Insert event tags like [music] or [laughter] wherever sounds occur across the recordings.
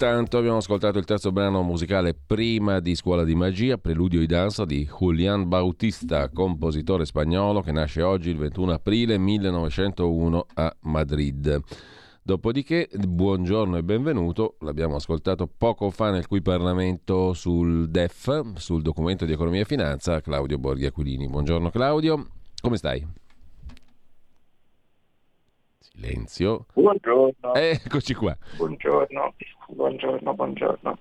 Intanto abbiamo ascoltato il terzo brano musicale prima di Scuola di Magia, Preludio di danza di Julián Bautista, compositore spagnolo che nasce oggi il 21 aprile 1901 a Madrid. Dopodiché, buongiorno e benvenuto, l'abbiamo ascoltato poco fa nel cui Parlamento sul DEF, sul documento di economia e finanza, Claudio Borghi Aquilini. Buongiorno Claudio, come stai? Silenzio. Buongiorno. Eccoci qua. Buongiorno, buongiorno, buongiorno.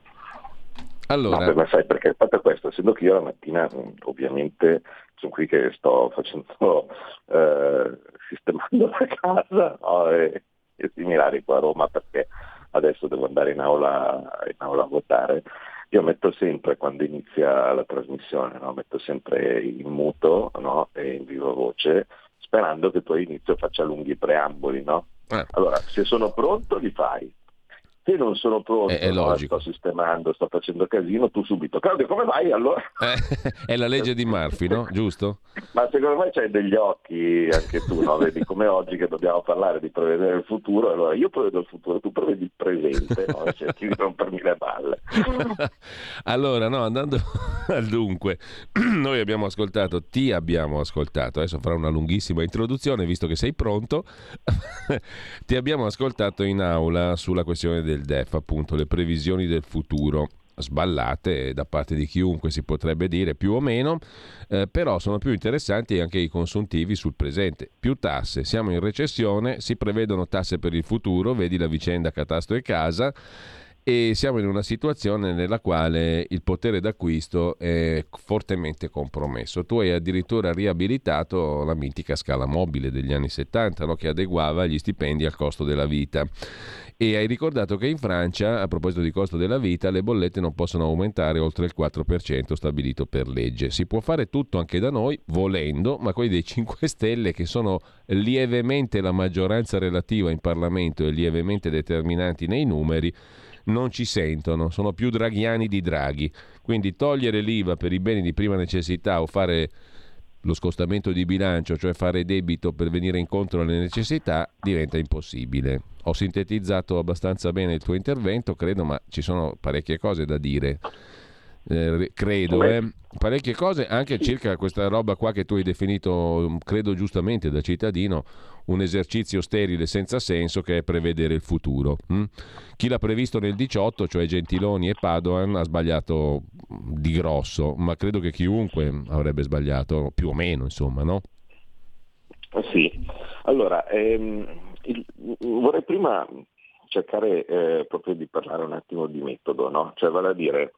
Allora, no, ma sai perché il fatto è questo, essendo che io la mattina ovviamente sono qui che sto facendo, eh, sistemando la casa no, e, e similari qua a Roma perché adesso devo andare in aula, in aula a votare. Io metto sempre, quando inizia la trasmissione, no, metto sempre in muto no, e in viva voce sperando che tu all'inizio faccia lunghi preamboli, no? Eh. Allora, se sono pronto li fai, se non sono pronto, è, è no, sto sistemando, sto facendo casino, tu subito. Claudio, come vai allora? Eh, è la legge di Murphy, no? Giusto? Ma secondo me c'hai degli occhi anche tu, no? Vedi come oggi che dobbiamo parlare di prevedere il futuro, allora io prevedo il futuro, tu prevedi il presente, no? [laughs] cerchi di rompermi le balle. [laughs] allora, no, andando [laughs] al dunque, [clears throat] noi abbiamo ascoltato, ti abbiamo ascoltato, adesso farò una lunghissima introduzione, visto che sei pronto, ti abbiamo ascoltato in aula sulla questione del del DEF, appunto le previsioni del futuro sballate da parte di chiunque si potrebbe dire più o meno, eh, però sono più interessanti anche i consuntivi sul presente. Più tasse, siamo in recessione, si prevedono tasse per il futuro, vedi la vicenda catasto e casa e siamo in una situazione nella quale il potere d'acquisto è fortemente compromesso. Tu hai addirittura riabilitato la mitica scala mobile degli anni 70 no? che adeguava gli stipendi al costo della vita e hai ricordato che in Francia, a proposito di costo della vita, le bollette non possono aumentare oltre il 4% stabilito per legge. Si può fare tutto anche da noi, volendo, ma quelli dei 5 [laughs] Stelle che sono lievemente la maggioranza relativa in Parlamento e lievemente determinanti nei numeri, non ci sentono, sono più draghiani di draghi. Quindi togliere l'IVA per i beni di prima necessità o fare lo scostamento di bilancio, cioè fare debito per venire incontro alle necessità, diventa impossibile. Ho sintetizzato abbastanza bene il tuo intervento, credo, ma ci sono parecchie cose da dire. Eh, credo, eh. parecchie cose anche circa questa roba qua che tu hai definito, credo giustamente da cittadino, un esercizio sterile senza senso che è prevedere il futuro. Hm? Chi l'ha previsto nel 18, cioè Gentiloni e Padoan, ha sbagliato di grosso, ma credo che chiunque avrebbe sbagliato più o meno, insomma, no? Sì, allora ehm, il, vorrei prima cercare eh, proprio di parlare un attimo di metodo, no? Cioè vale a dire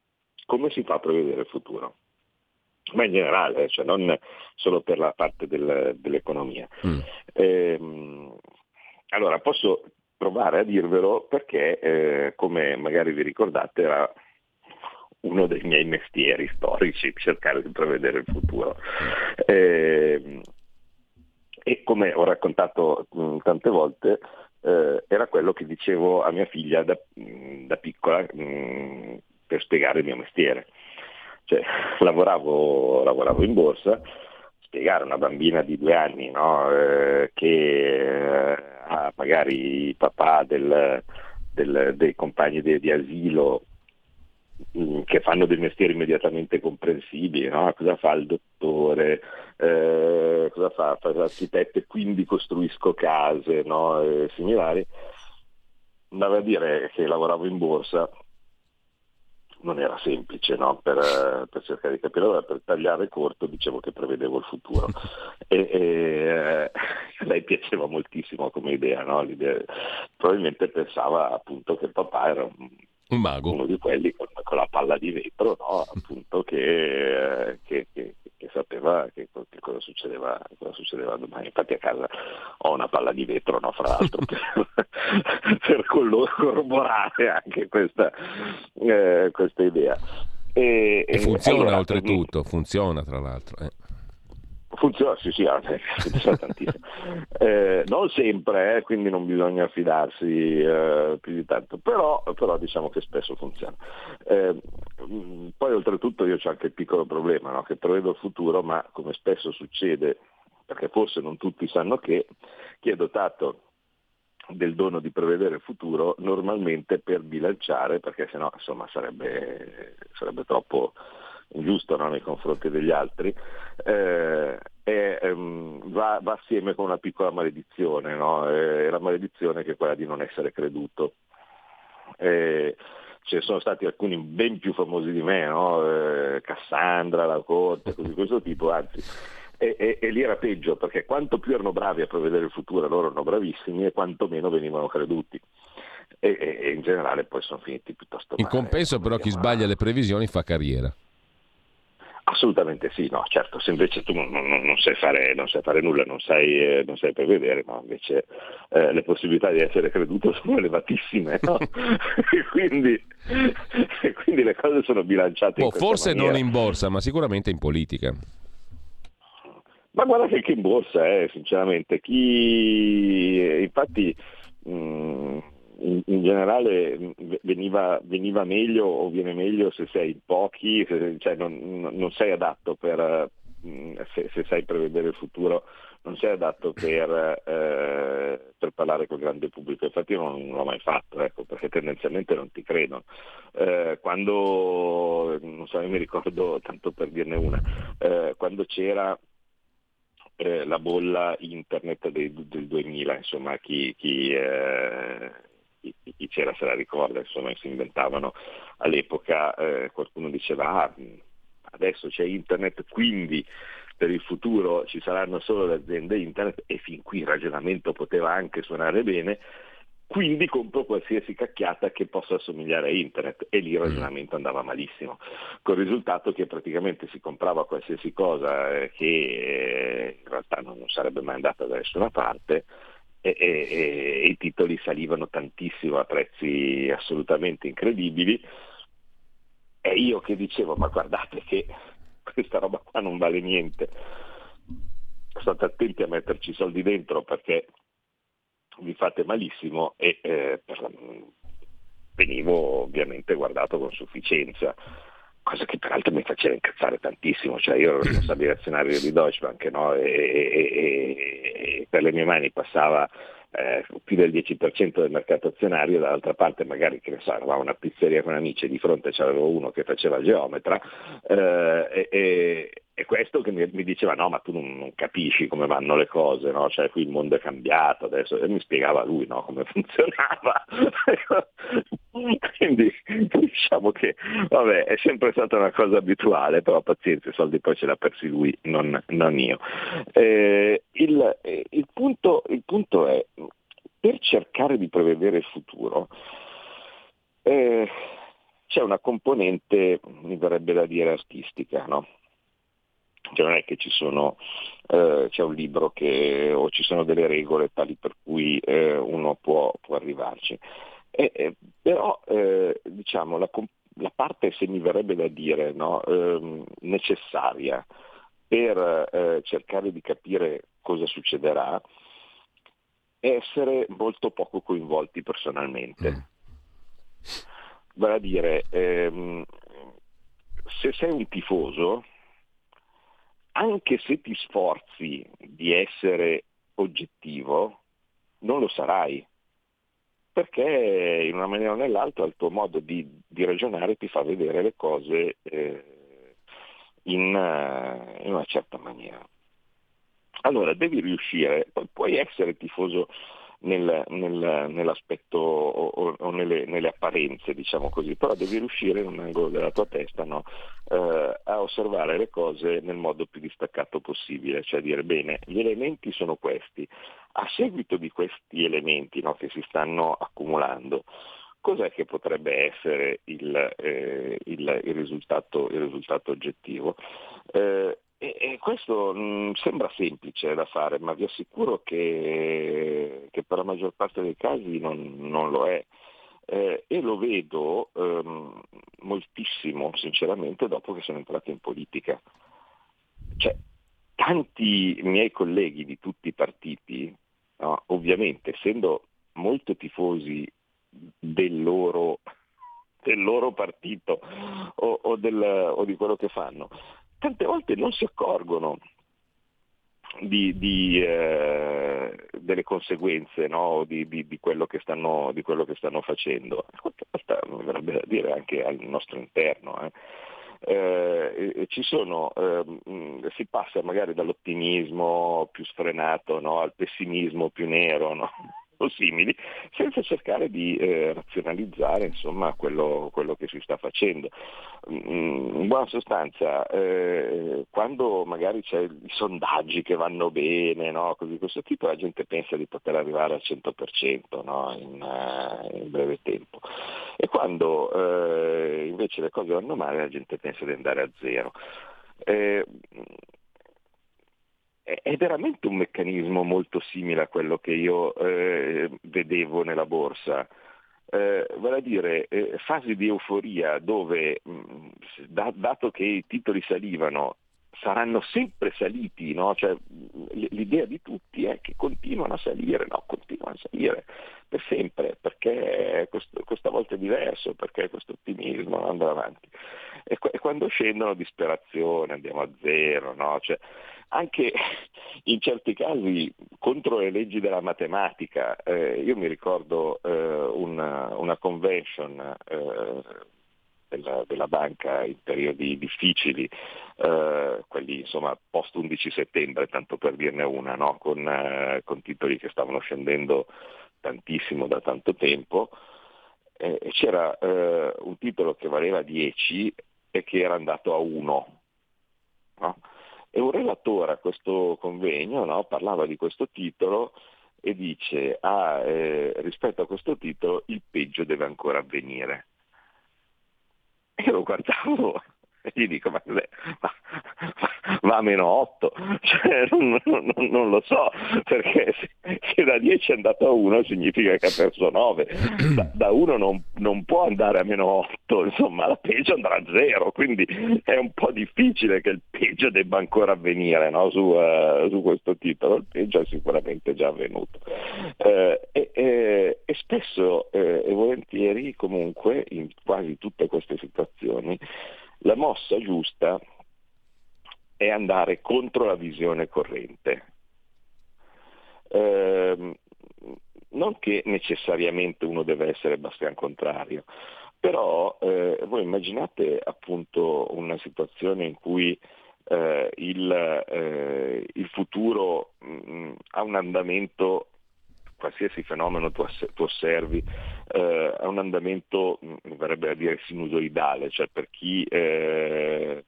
come si fa a prevedere il futuro? Ma in generale, cioè non solo per la parte del, dell'economia. Mm. Ehm, allora, posso provare a dirvelo perché, eh, come magari vi ricordate, era uno dei miei mestieri storici, cercare di prevedere il futuro. Eh, e come ho raccontato mh, mm, tante volte, eh, era quello che dicevo a mia figlia da, mh, mm, da piccola mh, mm, per spiegare il mio mestiere. Cioè, [laughs] lavoravo, lavoravo, in borsa, spiegare a una bambina di due anni no, eh, che eh, ha magari il papà del, del, dei compagni di, di asilo che fanno dei mestieri immediatamente comprensibili, no? cosa fa il dottore, eh, cosa fa, fa l'architetto e quindi costruisco case no? e similari, andava a dire che lavoravo in borsa non era semplice no? per, per, cercare di capire, allora per tagliare corto dicevo che prevedevo il futuro [laughs] e, e eh, a lei piaceva moltissimo come idea, no? probabilmente pensava appunto che il papà era un un mago. Uno di quelli con, con la palla di vetro, no? [laughs] appunto, che, che, che, che sapeva che, cosa, succedeva, cosa, succedeva, domani. Infatti a casa ho una palla di vetro, no? fra l'altro, [laughs] per, [laughs] per corroborare anche questa, eh, questa idea. E, e funziona allora, oltretutto, funziona tra l'altro. Eh. Funziona, sì, sì, funziona tantissimo. [laughs] Eh, non sempre, eh, quindi non bisogna fidarsi eh, più di tanto, però, però, diciamo che spesso funziona. Eh, poi oltretutto io ho anche il piccolo problema, no? che prevedo il futuro, ma come spesso succede, perché forse non tutti sanno che, chi è dotato del dono di prevedere il futuro normalmente per bilanciare, perché sennò insomma sarebbe, sarebbe troppo ingiusto no? nei confronti degli altri, eh, è, ehm, va, va, assieme con una piccola maledizione, no? eh, la maledizione che è quella di non essere creduto. Eh, ce ne sono stati alcuni ben più famosi di me, no? Eh, Cassandra, la Corte, così di questo tipo, anzi. E, e, e, lì era peggio perché quanto più erano bravi a prevedere il futuro, loro erano bravissimi e quanto meno venivano creduti. E, e in generale poi sono finiti piuttosto male. In compenso però chi sbaglia le previsioni fa carriera. Assolutamente sì, no, certo, se invece tu non, non, non, sai, fare, non sai, fare, nulla, non sai, eh, non sai prevedere, no, invece eh, le possibilità di essere creduto [laughs] sono elevatissime, no? e, [laughs] quindi, e, [laughs] quindi, le cose sono bilanciate. Oh, forse maniera. non in borsa, ma sicuramente in politica. Ma guarda che anche in borsa, eh, sinceramente, chi infatti... Mh, mm, in, in generale veniva, veniva, meglio o viene meglio se sei in pochi, se, cioè non, non, sei adatto per, se, se, sai prevedere il futuro, non sei adatto per, eh, per, parlare col grande pubblico. Infatti io non, non l'ho mai fatto, ecco, perché tendenzialmente non ti credono. Eh, quando, non so, mi ricordo, tanto per dirne una, eh, quando c'era eh, la bolla internet del, del 2000, insomma, chi, chi eh, chi, c'era se la ricorda, insomma si inventavano all'epoca, eh, qualcuno diceva ah, adesso c'è internet, quindi per il futuro ci saranno solo le aziende internet e fin qui il ragionamento poteva anche suonare bene, quindi compro qualsiasi cacchiata che possa assomigliare a internet e lì il mm. ragionamento andava malissimo, col risultato che praticamente si comprava qualsiasi cosa eh, che eh, in realtà non sarebbe mai andata da nessuna parte e, e, e, i titoli salivano tantissimo a prezzi assolutamente incredibili. E io che dicevo ma guardate che questa roba qua non vale niente. State attenti a metterci i soldi dentro perché vi fate malissimo e eh, venivo ovviamente guardato con sufficienza cosa che peraltro mi faceva incazzare tantissimo, cioè io ero [clears throat] responsabile azionario di Deutsche Bank no? e, e, e, per le mie mani passava eh, più del 10% del mercato azionario, dall'altra parte magari che ne so, eravamo una pizzeria con amici e di fronte c'avevo uno che faceva geometra eh, e, e, questo che mi, diceva no ma tu non, non, capisci come vanno le cose, no? cioè qui il mondo è cambiato adesso e mi spiegava lui no? come [laughs] funzionava. Quindi diciamo che vabbè, è sempre stata una cosa abituale, però pazienza, i soldi poi ce l'ha persi lui, non, non io. Eh, il, il, punto, il punto è, per cercare di prevedere il futuro, eh, c'è una componente, mi verrebbe da dire, artistica, no? Cioè non è che ci sono, eh, c'è un libro che, o ci sono delle regole tali per cui eh, uno può, può arrivarci. Eh, però diciamo, la, la, parte, se mi verrebbe da dire, no, ehm, necessaria per eh, cercare di capire cosa succederà è essere molto poco coinvolti personalmente. Mm. Vale a dire, ehm, se sei un tifoso, anche se ti sforzi di essere oggettivo, non lo sarai perché in una maniera o nell'altra il tuo modo di, di ragionare ti fa vedere le cose eh, in, uh, in, una certa maniera. Allora devi riuscire, puoi essere tifoso nel, nel, nell'aspetto nelle, nelle, apparenze, diciamo così, però devi riuscire in un angolo della tua testa no? eh, a osservare le cose nel modo più distaccato possibile, cioè dire bene, gli elementi sono questi, a seguito di questi elementi no, che si stanno accumulando, cos'è che potrebbe essere il, eh, il, il, risultato, il risultato, oggettivo? Eh, e, e questo mh, mm, sembra semplice da fare, ma vi assicuro che, che per la maggior parte dei casi non, non lo è. Eh, e lo vedo ehm, moltissimo, sinceramente, dopo che sono entrato in politica. Cioè, tanti miei colleghi di tutti i partiti, no, ovviamente essendo molto tifosi del loro, del loro partito o, o, del, o di quello che fanno, tante volte non si accorgono di, di, eh, delle conseguenze no? di, di, quello stanno, di, quello che stanno, facendo. Mi verrebbe da dire anche al nostro interno. Eh. Eh, sono, ehm, si passa magari dall'ottimismo più sfrenato no? al pessimismo più nero. No? O simili, senza cercare di eh, razionalizzare insomma, quello, quello, che si sta facendo. Mm, in buona sostanza, eh, quando magari c'è i sondaggi che vanno bene, no? così di questo tipo, la gente pensa di poter arrivare al 100% no? in, uh, in, breve tempo. E quando eh, invece le cose vanno male, la gente pensa di andare a zero. Eh, è veramente un meccanismo molto simile a quello che io eh, vedevo nella borsa. Eh, vale a dire eh, fasi di euforia dove, mh, mm, da, dato che i titoli salivano, saranno sempre saliti, no? cioè, l'idea di tutti è che continuano a salire, no, continuano a salire per sempre, perché questo, questa volta è diverso, perché questo ottimismo andrà avanti. E, e, quando scendono disperazione, andiamo a zero, no? cioè, anche in certi casi contro le leggi della matematica. Eh, io mi ricordo eh, una, una, convention eh, della, della, banca in periodi difficili, eh, quelli insomma post 11 settembre, tanto per dirne una, no? con, eh, con, titoli che stavano scendendo tantissimo da tanto tempo. e c'era eh, un titolo che valeva 10 e che era andato a 1. No? E un relatore a questo convegno no, parlava di questo titolo e dice ah, eh, rispetto a questo titolo il peggio deve ancora avvenire. Io lo guardavo [laughs] e gli dico ma, ma, va a meno 8, [laughs] cioè, non, non, non, lo so, perché se, se, da 10 è andato a 1 significa che ha perso 9, da, da 1 non, non, può andare a meno 8, insomma la peggio andrà a 0, quindi è un po' difficile che il peggio debba ancora avvenire no? su, uh, su, questo titolo, il peggio è sicuramente già avvenuto. Eh, e, e, e, spesso eh, e volentieri comunque in quasi tutte queste situazioni la mossa giusta è andare contro la visione corrente. Eh, non che necessariamente uno deve essere Bastian contrario, però eh, voi immaginate appunto una situazione in cui eh, il, eh, il, futuro mh, mm, ha un andamento qualsiasi fenomeno tu, tu osservi eh, ha un andamento, mm, mi verrebbe a dire, sinusoidale, cioè per chi eh,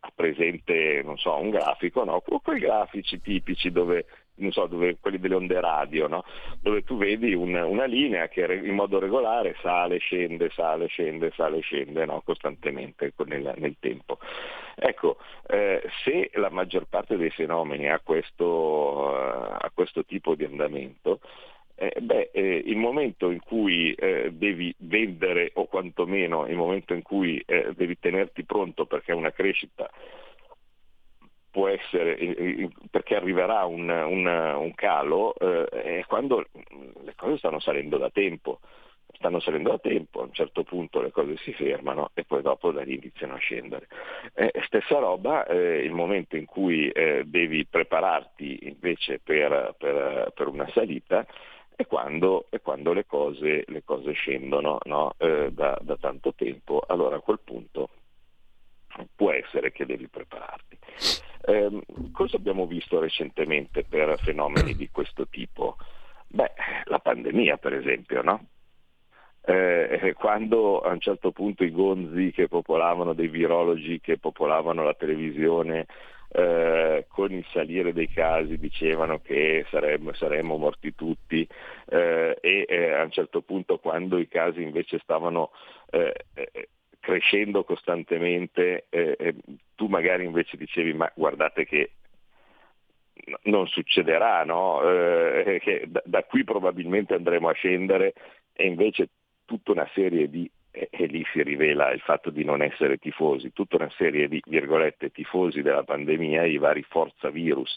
ha presente, non so, un grafico, no? quei grafici tipici dove, so, dove, quelli delle onde radio, no? dove tu vedi un, una linea che in modo regolare sale, scende, sale, scende, sale, scende, no? costantemente nel, nel, tempo. Ecco, eh, se la maggior parte dei fenomeni ha questo, uh, ha questo tipo di andamento, eh, beh, eh, il momento in cui eh, devi vendere o quantomeno il momento in cui eh, devi tenerti pronto perché una crescita può essere, eh, eh, perché arriverà un, un, un calo, è quando le cose stanno salendo da tempo. Stanno salendo da tempo, a un certo punto le cose si fermano e poi dopo da lì iniziano a scendere. stessa roba, il momento in cui devi prepararti invece per, per, per una salita, e quando, e quando le, cose, le, cose, scendono no? eh, da, da, tanto tempo, allora a quel punto può essere che devi prepararti. Eh, cosa abbiamo visto recentemente per fenomeni di questo tipo? Beh, la pandemia per esempio, no? eh, quando a un certo punto i gonzi che popolavano, dei virologi che popolavano la televisione eh, con il salire dei casi dicevano che saremmo, saremmo morti tutti eh, e eh, a un certo punto quando i casi invece stavano eh, eh, crescendo costantemente, tu magari invece dicevi ma guardate che non succederà, no? che da, da qui probabilmente andremo a scendere e invece tutta una serie di e, e, lì si rivela il fatto di non essere tifosi, tutta una serie di virgolette tifosi della pandemia, i vari forza virus,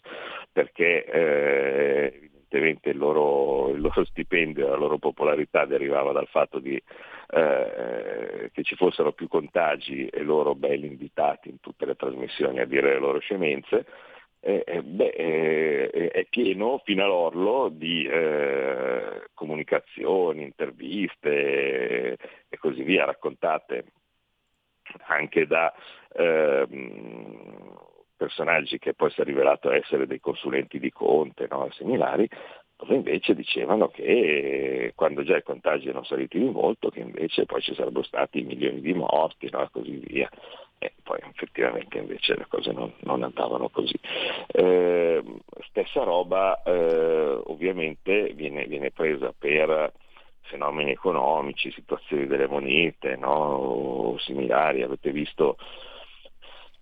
perché eh, evidentemente il loro, il loro, [laughs] stipendio, la loro popolarità derivava dal fatto di, eh, che ci fossero più contagi e loro belli invitati in tutte le trasmissioni a dire le loro scemenze. Eh, beh, eh, è pieno fino all'orlo di eh, comunicazioni, interviste e così via, raccontate anche da ehm, personaggi che poi si è rivelato essere dei consulenti di Conte no? similari, dove invece dicevano che quando già i contagi erano saliti di molto, che invece poi ci sarebbero stati milioni di morti no? e così via e poi effettivamente invece le cose non, non andavano così. Eh, stessa roba eh, ovviamente viene, viene, presa per fenomeni economici, situazioni delle monete no? o similari, avete visto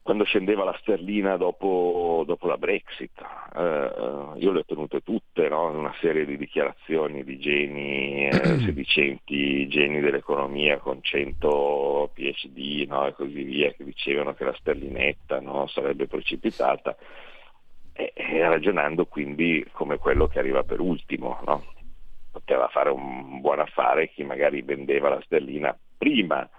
quando scendeva la sterlina dopo, dopo la Brexit. Eh, io le ho tenute tutte, no? una serie di dichiarazioni di geni eh, [clears throat] sedicenti, geni dell'economia con 100 PhD no? e così via, che dicevano che la sterlinetta no? sarebbe precipitata, e, e, ragionando quindi come quello che arriva per ultimo. Poteva fare un buon affare chi magari vendeva la sterlina prima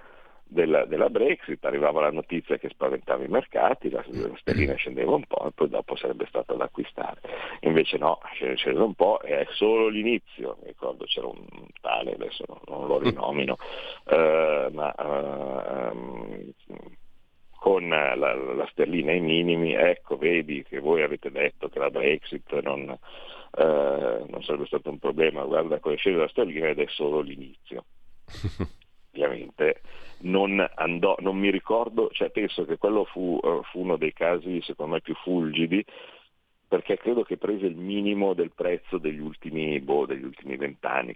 della, della, Brexit, arrivava la notizia che spaventava i mercati, la, la sterlina scendeva un po' e poi dopo sarebbe stata da acquistare. Invece no, sceso un po' e è solo l'inizio, mi ricordo c'era un tale, adesso non, non lo rinomino, eh, ma eh, con la, la, sterlina ai minimi, ecco vedi che voi avete detto che la Brexit non, eh, non sarebbe stato un problema, guarda come scende la sterlina ed è solo l'inizio. [laughs] Ovviamente non andò, non mi ricordo, cioè penso che quello fu, uh, fu uno dei casi secondo me più fulgidi perché credo che prese il minimo del prezzo degli ultimi, boh, degli ultimi vent'anni.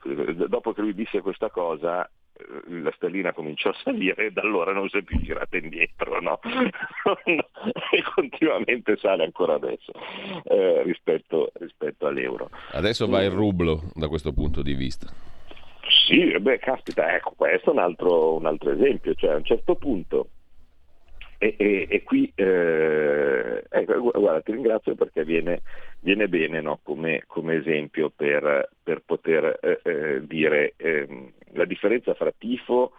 Dopo che lui disse questa cosa, eh, la stellina cominciò a salire e da allora non si è più girata indietro, no? [laughs] e continuamente sale ancora adesso eh, rispetto, rispetto all'euro. Adesso va il rublo da questo punto di vista. Sì, beh, caspita, ecco, questo è un altro, un altro esempio, cioè a un certo punto, e, e, e qui, eh, ecco, guarda, ti ringrazio perché viene, viene bene no, come, come, esempio per, per poter eh, eh, dire ehm, la differenza fra tifo,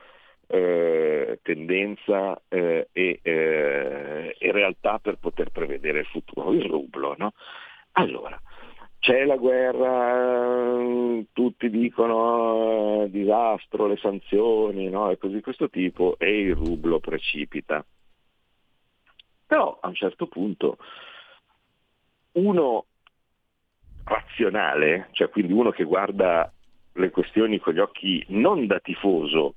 eh, tendenza eh, e, eh, e, realtà per poter prevedere il futuro, il rublo. No? Allora, c'è la guerra, tutti dicono eh, disastro, le sanzioni no? e così di questo tipo e il rublo precipita. Però a un certo punto uno razionale, cioè quindi uno che guarda le questioni con gli occhi non da tifoso,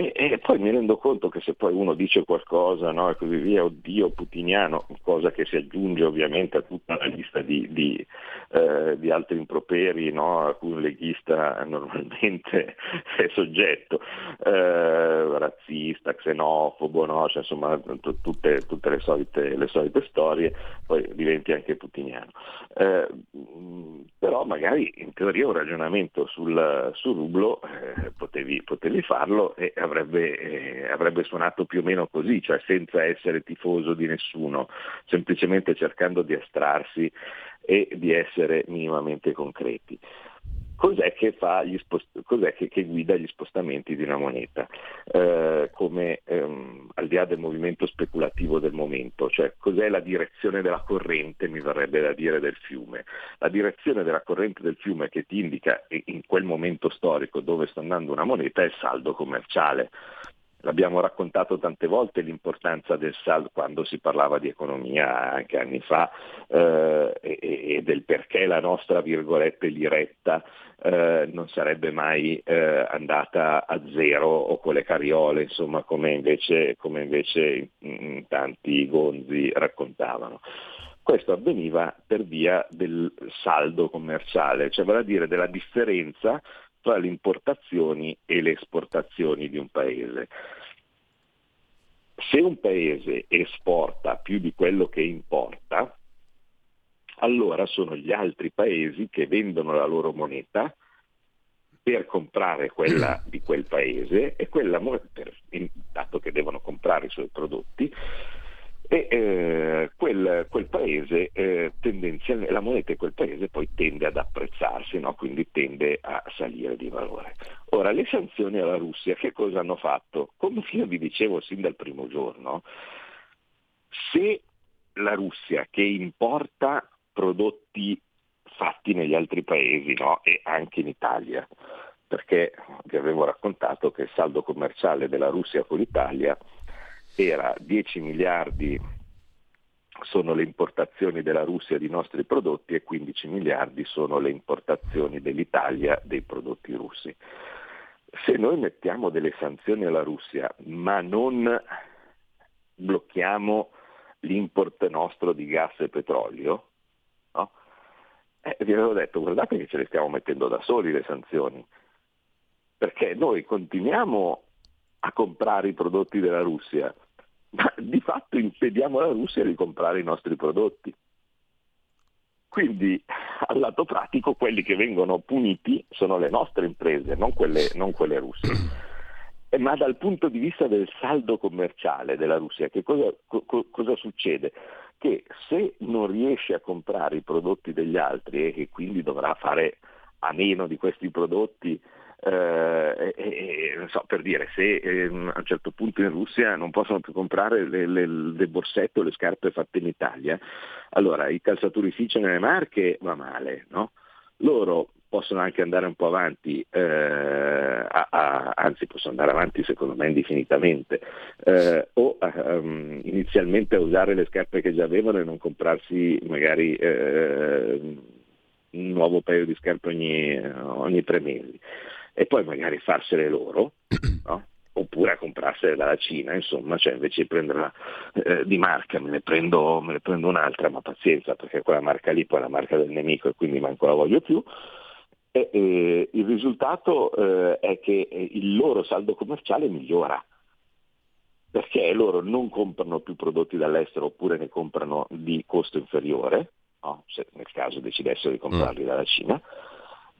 e, e, poi mi rendo conto che se poi uno dice qualcosa no, e così via, oddio putiniano, cosa che si aggiunge ovviamente a tutta la lista di, di, eh, di altri improperi no, a cui un leghista [laughs] normalmente [laughs] è soggetto, eh, razzista, xenofobo, no, cioè, insomma t- tutte, tutte le, solite, le, solite, storie, poi diventi anche putiniano. Eh, però magari in teoria un ragionamento sul, sul rublo eh, potevi, potevi farlo e avrebbe, eh, avrebbe, suonato più o meno così, cioè senza essere tifoso di nessuno, semplicemente cercando di astrarsi e di essere minimamente concreti. Cos'è che, spost- cos'è che, che guida gli spostamenti di una moneta? Eh, come ehm, al di là del movimento speculativo del momento, cioè cos'è la direzione della corrente, mi verrebbe da dire, del fiume? La direzione della corrente del fiume che ti indica in quel momento storico dove sta andando una moneta è il saldo commerciale. L'abbiamo raccontato tante volte l'importanza del saldo quando si parlava di economia anche anni fa eh, e, e, del perché la nostra virgolette liretta eh, non sarebbe mai eh, andata a zero o con le cariole, insomma, come invece, come invece in tanti gonzi raccontavano. Questo avveniva per via del saldo commerciale, cioè vale a dire della differenza tra le importazioni e le esportazioni di un paese. Se un paese esporta più di quello che importa, allora sono gli altri paesi che vendono la loro moneta per comprare quella di quel paese e quella moneta, dato che devono comprare i suoi prodotti, e eh, quel, quel, paese eh, tendenzialmente, la moneta di quel paese poi tende ad apprezzarsi, no? quindi tende a salire di valore. Ora, le sanzioni alla Russia che cosa hanno fatto? Come io vi dicevo sin dal primo giorno, se la Russia che importa prodotti fatti negli altri paesi no? e anche in Italia, perché vi avevo raccontato che il saldo commerciale della Russia con l'Italia era 10 miliardi sono le importazioni della Russia di nostri prodotti e 15 miliardi sono le importazioni dell'Italia dei prodotti russi. Se noi mettiamo delle sanzioni alla Russia ma non blocchiamo l'import nostro di gas e petrolio, no? eh, vi avevo detto guardate che ce le stiamo mettendo da soli le sanzioni, perché noi continuiamo a comprare i prodotti della Russia, ma di fatto impediamo alla Russia di comprare i nostri prodotti. Quindi al lato pratico quelli che vengono puniti sono le nostre imprese, non quelle, non quelle russe. Ma dal punto di vista del saldo commerciale della Russia, che cosa, co- cosa succede? Che se non riesce a comprare i prodotti degli altri e che quindi dovrà fare a meno di questi prodotti eh, eh, so, per dire, se eh, a un certo punto in Russia non possono più comprare le, le, le borsette o le scarpe fatte in Italia, allora i calzaturifici nelle marche va male, no? Loro possono anche andare un po' avanti, eh, a, a, anzi possono andare avanti secondo me indefinitamente, eh, o um, inizialmente usare le scarpe che già avevano e non comprarsi magari eh, un nuovo paio di scarpe ogni, ogni tre mesi e poi magari farsele loro, [clears throat] no? oppure a comprarsele dalla Cina, insomma, cioè invece di prenderla eh, di marca me ne, prendo, me ne, prendo, un'altra, ma pazienza, perché quella marca lì poi è la marca del nemico e quindi manco la voglio più. E, eh, il risultato eh, è che eh, il loro saldo commerciale migliora, perché loro non comprano più prodotti dall'estero oppure ne comprano di costo inferiore, no? se nel caso decidessero di comprarli mm. dalla Cina,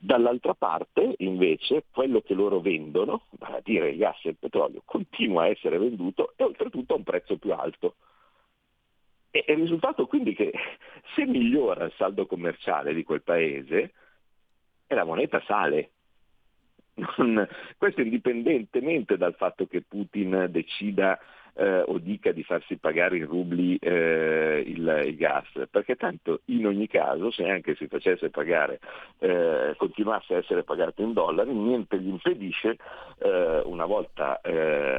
Dall'altra parte, invece, quello che loro vendono, vale a dire il gas e il petrolio, continua a essere venduto e oltretutto a un prezzo più alto. E il risultato quindi che [laughs] se migliora il saldo commerciale di quel paese, la moneta sale. Non, questo indipendentemente dal fatto che Putin decida eh, o dica di farsi pagare in rubli eh, il, il, gas, perché tanto in ogni caso se anche si facesse pagare, eh, continuasse a essere pagato in dollari, niente gli impedisce, eh, una volta eh,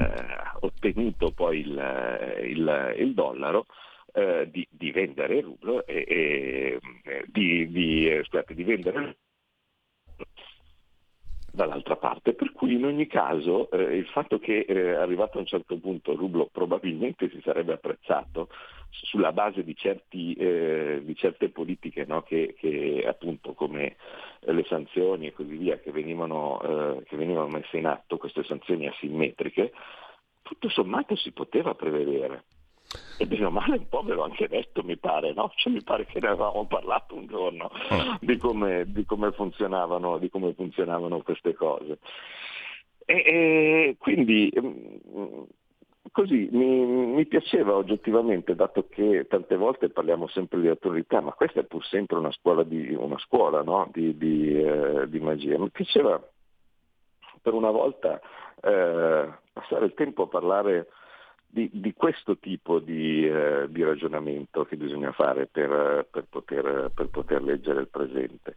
ottenuto poi il, il, il dollaro, eh, di, di, vendere il rublo e, e di, di, scusate, di vendere dall'altra parte, per cui in ogni caso eh, il fatto che eh, arrivato a un certo punto rublo probabilmente si sarebbe apprezzato sulla base di, certi, eh, di certe politiche no? che, che, appunto come le sanzioni e così via che venivano, eh, che venivano messe in atto, queste sanzioni asimmetriche, tutto sommato si poteva prevedere. E bene o male un po' ve l'ho anche detto, mi pare, no? Cioè, mi pare che ne avevamo parlato un giorno oh. di, come, di, come funzionavano, di, come, funzionavano, queste cose. E, e quindi mm, così mi, mi, piaceva oggettivamente, dato che tante volte parliamo sempre di autorità, ma questa è pur sempre una scuola di, una scuola, no? di, di, eh, magia, mi piaceva per una volta eh, passare il tempo a parlare di, di questo tipo di, eh, di, ragionamento che bisogna fare per, per, poter, per poter, leggere il presente.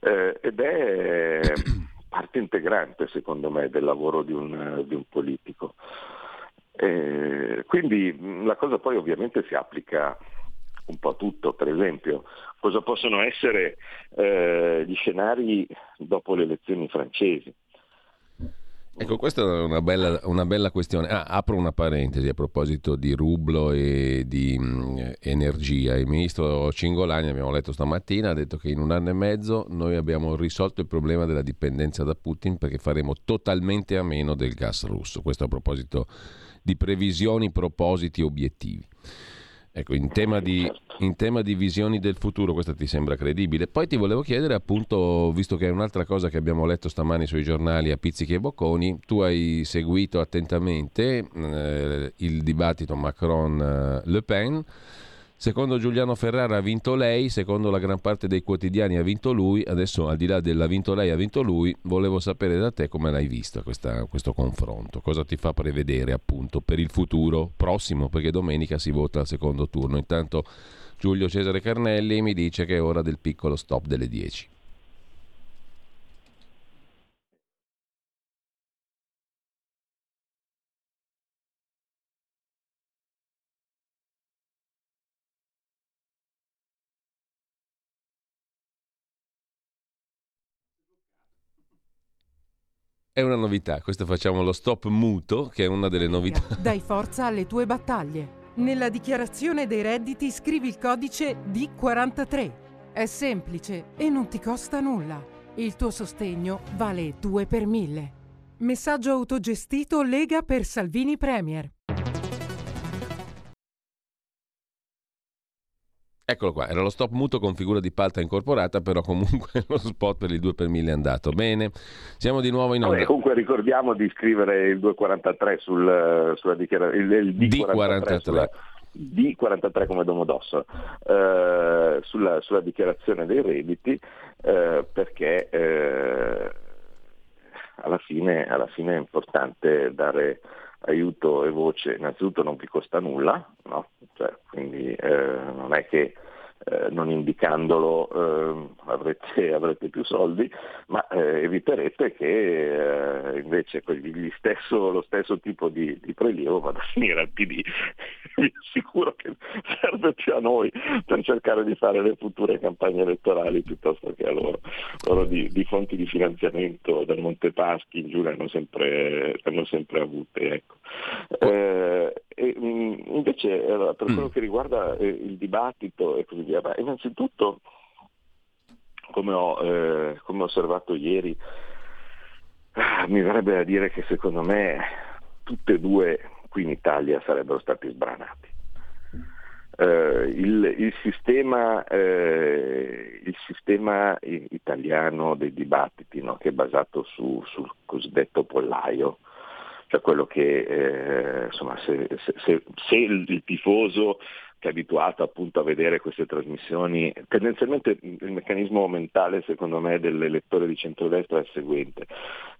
Eh, ed è [coughs] parte integrante, secondo me, del lavoro di un, di un politico. Eh, quindi la cosa poi ovviamente si applica un po' a tutto, per esempio, cosa possono essere eh, gli scenari dopo le elezioni francesi. Ecco, questa è una bella, una bella questione. Ah, apro una parentesi a proposito di rublo e di mh, mm, energia. Il ministro Cingolani, abbiamo letto stamattina, ha detto che in un anno e mezzo noi abbiamo risolto il problema della dipendenza da Putin perché faremo totalmente a meno del gas russo. Questo a proposito di previsioni, propositi, obiettivi. Ecco, in tema, di, in tema, di, visioni del futuro, questa ti sembra credibile? Poi ti volevo chiedere, appunto, visto che è un'altra cosa che abbiamo letto stamani sui giornali a pizzichi e bocconi, tu hai seguito attentamente eh, il dibattito Macron-Le Pen. Secondo Giuliano Ferrara ha vinto lei, secondo la gran parte dei quotidiani ha vinto lui, adesso al di là dell'ha vinto lei ha vinto lui, volevo sapere da te come l'hai vista questa, questo confronto, cosa ti fa prevedere appunto per il futuro prossimo, perché domenica si vota al secondo turno. Intanto Giulio Cesare Carnelli mi dice che è ora del piccolo stop delle 10. È una novità, questo facciamo lo stop muto, che è una delle novità. Dai [laughs] forza alle tue battaglie. Nella dichiarazione dei redditi scrivi il codice D43. È semplice e non ti costa nulla. Il tuo sostegno vale 2 per 1000. Messaggio autogestito Lega per Salvini Premier. Eccolo qua, era lo stop muto con figura di palta incorporata, però comunque [laughs] lo spot per il 2 per 1000 è andato. Bene, siamo di nuovo in onda. Vabbè, comunque ricordiamo di scrivere il 243 sul, sulla dichiarazione, il, il D43, D43. Sulla, D43 come Domodossola, eh, sulla, sulla, dichiarazione dei redditi, eh, perché eh, alla, fine, alla fine è importante dare aiuto e voce, innanzitutto non vi costa nulla? Cioè, quindi eh, non è che eh, non indicandolo eh, avrete, [laughs] avrete, più soldi, ma eh, eviterete che eh, invece stesso, lo stesso tipo di, di, prelievo vada a finire al PD. Vi [laughs] assicuro che serve più a noi per cercare di fare le future campagne elettorali piuttosto che a loro. Loro di, di fonti di finanziamento dal Montepaschi in giù le hanno sempre, hanno sempre avute. Ecco. Eh, e, mm, invece per quello mm. che riguarda il dibattito e così via, beh, innanzitutto come ho, eh, come ho osservato ieri, ah, mi verrebbe da dire che secondo me tutte e due qui in Italia sarebbero stati sbranati. Uh, il, il, sistema, uh, il, sistema, italiano dei dibattiti, no, che è basato su, sul cosiddetto pollaio, cioè quello che eh, insomma, se, se, se, il tifoso che è abituato appunto a vedere queste trasmissioni, tendenzialmente il meccanismo mentale secondo me dell'elettore di centrodestra è il seguente,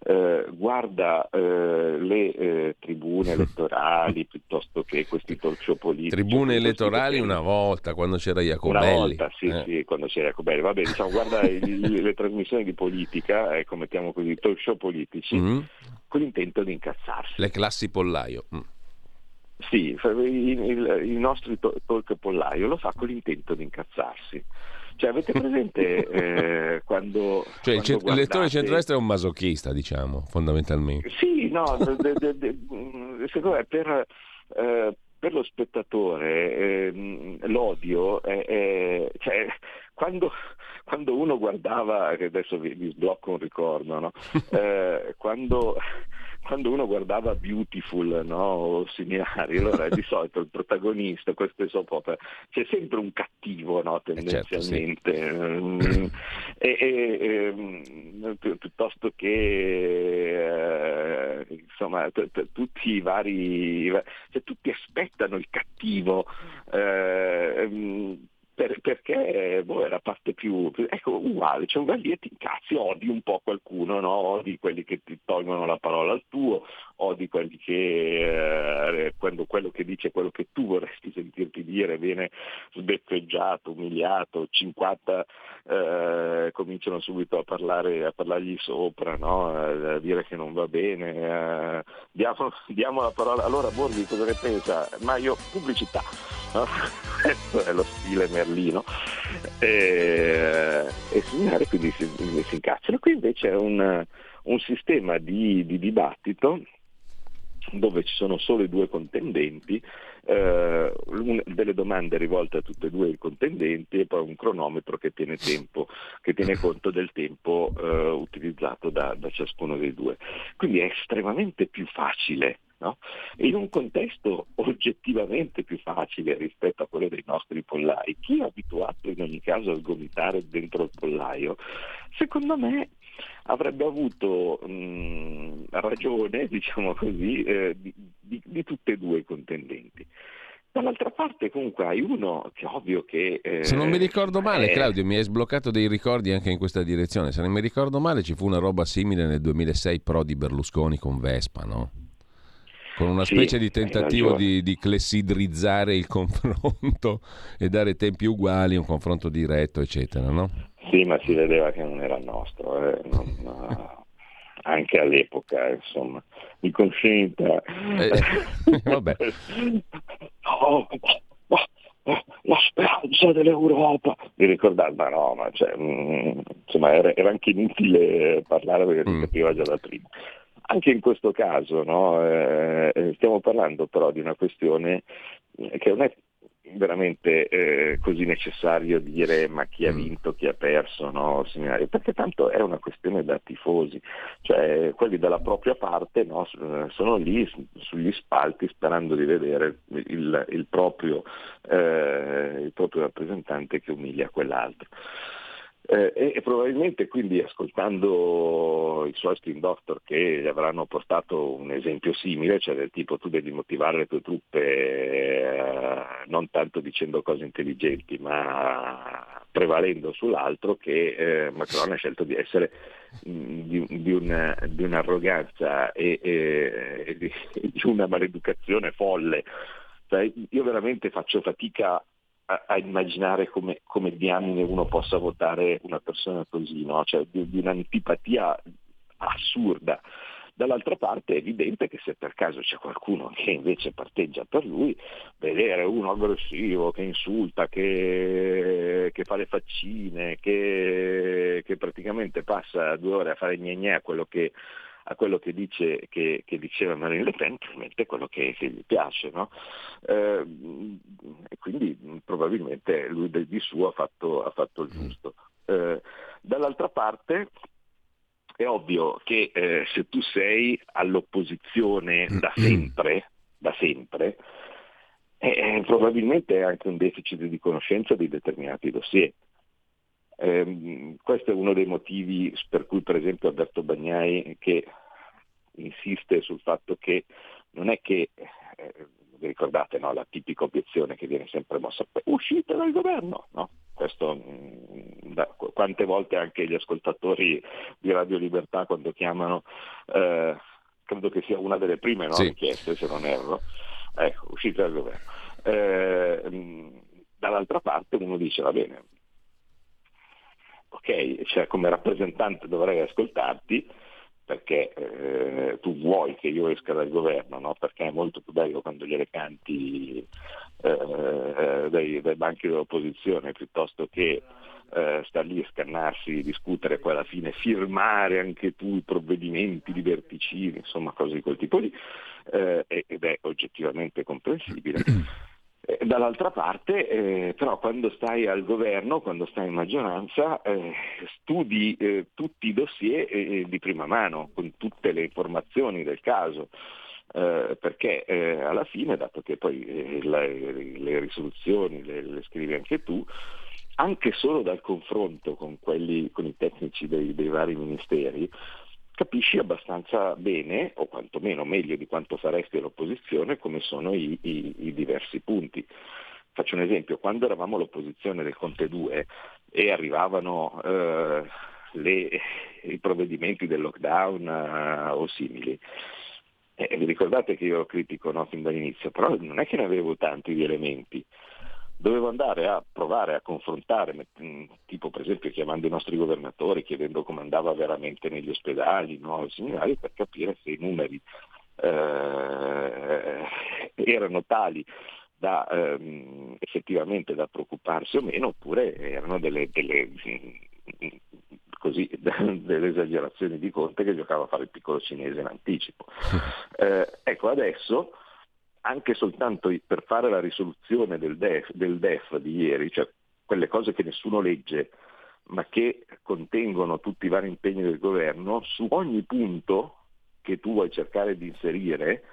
eh, guarda eh, le eh, tribune [laughs] elettorali piuttosto che questi talk show politici. Tribune elettorali una volta, quando c'era Jacobelli. Una volta, sì, eh. sì, quando c'era Jacobelli. Vabbè, diciamo, guarda [laughs] le, le trasmissioni di politica, ecco, mettiamo così, talk show politici, mm-hmm. con l'intento di incazzarsi. Le classi pollaio. Mm. Sì, il, il, il nostro talk pollaio lo fa con l'intento di incazzarsi. Cioè, avete presente [laughs] eh, quando. Cioè, quando il, guardate... lettore centrodestra è un masochista, diciamo, fondamentalmente. Sì, no, de, de, de, secondo me per. Eh, per lo spettatore eh, l'odio è, è cioè, quando, quando, uno guardava, che adesso vi, vi sblocco un ricordo, no? [laughs] eh, quando quando uno guardava Beautiful no, o similari, allora di [laughs] solito il protagonista, queste soap opera, c'è sempre un cattivo no, tendenzialmente, eh certo, sì. Mm, e, e, e, mm, piuttosto che eh, insomma t- t- tutti i vari, cioè, tutti aspettano il cattivo. Eh, mm, per, perché boh, la parte più, ecco, uguale, c'è un bel lì e ti incazzi, odi un po' qualcuno, no? odi quelli che ti tolgono la parola al tuo, po' di quelli che eh, quando quello che dice quello che tu vorresti sentirti dire viene sbeffeggiato, umiliato, 50 eh, cominciano subito a parlare a parlargli sopra, no? a dire che non va bene. Eh, diamo, [laughs] diamo, la parola. Allora Borghi cosa ne pensa? Ma io pubblicità. No? [laughs] Questo è lo stile Merlino. E, e segnare quindi si, si incacciano. Qui invece è un, un sistema di, di dibattito dove ci sono solo i due contendenti, eh, un, delle domande rivolte a tutti e due i contendenti e poi un cronometro che tiene, tempo, che tiene [laughs] conto del tempo eh, utilizzato da, da, ciascuno dei due. Quindi è estremamente più facile. No? In un contesto oggettivamente più facile rispetto a quello dei nostri pollai, chi è abituato in ogni caso a sgomitare dentro il pollaio, secondo me avrebbe avuto mh, ragione, [laughs] diciamo così, eh, di, di, di tutti e due i contendenti. Dall'altra parte comunque hai uno che è ovvio che... Eh, Se non mi ricordo male, è... Claudio, mi hai sbloccato dei ricordi anche in questa direzione. Se non mi ricordo male ci fu una roba simile nel 2006 pro di Berlusconi con Vespa, no? Con una specie sì, di tentativo di, di, clessidrizzare il [laughs] confronto e dare tempi uguali, un confronto diretto, eccetera, no? Sì, ma si vedeva che non era nostro, eh, non, anche all'epoca, insomma, di coscienza. Eh, [laughs] vabbè. [laughs] oh, la speranza dell'Europa. Mi ricordate, ma no, ma cioè, mh, insomma, era, era, anche inutile parlare perché si mm. capiva già da prima. Anche in questo caso no, eh, eh stiamo parlando però di una questione che non è veramente eh, così necessario dire ma chi ha mm. vinto, chi ha perso, no, perché tanto è una questione da tifosi, cioè quelli dalla propria parte no, sono lì sugli spalti sperando di vedere il, il, proprio, eh, il proprio rappresentante che umilia quell'altro. Eh, e, probabilmente quindi ascoltando i suoi spin doctor che gli avranno portato un esempio simile, cioè del tipo tu devi motivare le tue truppe eh, non tanto dicendo cose intelligenti ma prevalendo sull'altro, che eh, Macron ha scelto di essere mh, mm, di, di, una, di, un'arroganza e, e, e di, [laughs] di una maleducazione folle. Cioè, io veramente faccio fatica a, a immaginare come, come, diamine uno possa votare una persona così, no? cioè, di, di un'antipatia assurda. Dall'altra parte è evidente che se per caso c'è qualcuno che invece parteggia per lui, vedere uno aggressivo che insulta, che, che fa le faccine, che, che, praticamente passa due ore a fare gne a quello che a quello che, dice, che, che diceva Marine Le Pen, probabilmente quello che, che gli piace. No? Eh, e quindi probabilmente lui del di suo ha fatto, ha fatto il giusto. Eh, dall'altra parte è ovvio che eh, se tu sei all'opposizione da sempre, da sempre eh, probabilmente hai anche un deficit di conoscenza di determinati dossier. Eh, questo è uno dei motivi per cui per esempio Alberto Bagnai che insiste sul fatto che non è che, eh, vi ricordate no, la tipica obiezione che viene sempre mossa, uscite dal governo, no? Questo, mh, mm, da, quante volte anche gli ascoltatori di Radio Libertà quando chiamano, eh, credo che sia una delle prime no, sì. richieste se non erro, ecco, uscite dal governo. Eh, mh, dall'altra parte uno dice va bene, ok, cioè come rappresentante dovrei ascoltarti perché eh, tu vuoi che io esca dal governo, no? perché è molto più bello quando gliele canti eh, dai, dai, banchi dell'opposizione piuttosto che eh, star lì a scannarsi, discutere poi alla fine firmare anche tu i provvedimenti liberticidi, insomma cose di quel tipo lì, eh, ed è oggettivamente comprensibile. [clears throat] Eh, dall'altra parte, eh, però, quando stai al governo, quando stai in maggioranza, eh, studi eh, tutti i dossier eh, di prima mano, con tutte le informazioni del caso, perché alla fine, dato che poi le, le, risoluzioni le, le, scrivi anche tu, anche solo dal confronto con, quelli, con i tecnici dei, dei vari ministeri, capisci abbastanza bene, o quantomeno meglio di quanto faresti all'opposizione, come sono i, i, i diversi punti. Faccio un esempio, quando eravamo all'opposizione del Conte 2 e arrivavano eh, le, i provvedimenti del lockdown eh, o simili, eh, vi ricordate che io critico no, fin dall'inizio, però non è che ne avevo tanti di elementi. Dovevo andare a provare a confrontare, mm, tipo per esempio chiamando i nostri governatori, chiedendo come andava veramente negli ospedali, no, seminari, per capire se i numeri eh, erano tali da ehm, effettivamente da preoccuparsi o meno, oppure erano delle, delle, così, [laughs] delle esagerazioni di Conte che giocava a fare il piccolo cinese in anticipo. [laughs] Eh, ecco, adesso anche soltanto per fare la risoluzione del DEF, del DEF di ieri, cioè quelle cose che nessuno legge, ma che contengono tutti i vari impegni del governo, su ogni punto che tu vuoi cercare di inserire,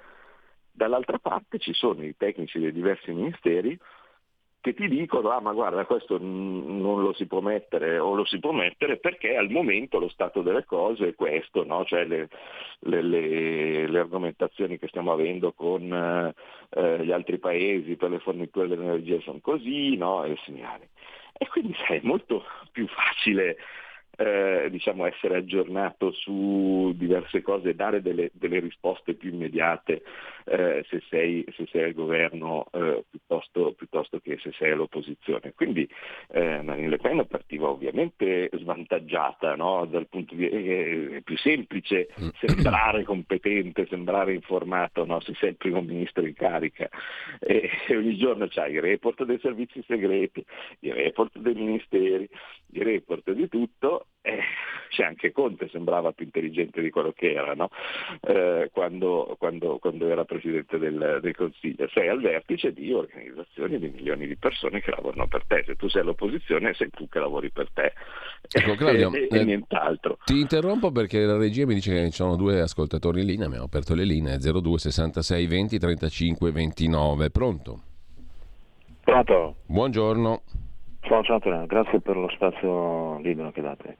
dall'altra parte ci sono i tecnici dei diversi ministeri che ti dicono ah ma guarda questo non lo si può mettere o lo si può mettere perché al momento lo stato delle cose è questo, no? cioè le, le, le, le, argomentazioni che stiamo avendo con eh, gli altri paesi per le forniture dell'energia sono così no? e. E quindi sai, è molto più facile eh, diciamo, essere aggiornato su diverse cose e dare delle, delle risposte più immediate eh, se, sei, se, sei, al governo eh, piuttosto, piuttosto, che se sei all'opposizione. Quindi eh, Marine Le Pen partiva ovviamente svantaggiata, no? dal punto di vista è più semplice mm. sembrare competente, sembrare informato no? se sei il primo ministro in carica e, e ogni giorno c'hai i report dei servizi segreti, i report dei ministeri, i report di tutto eh, cioè anche Conte sembrava più intelligente di quello che era no? eh, quando, quando, quando, era Presidente del, del, Consiglio. Sei al vertice di organizzazioni di milioni di persone che lavorano per te. Se tu sei all'opposizione sei tu che lavori per te ecco, Claudio, [laughs] e, e, eh, nient'altro. Ti interrompo perché la regia mi dice che ci sono due ascoltatori in linea, abbiamo aperto le linee 02 66 20 35 29. Pronto? Pronto? Buongiorno. Ciao, ciao Antonio, grazie per lo spazio libero che date.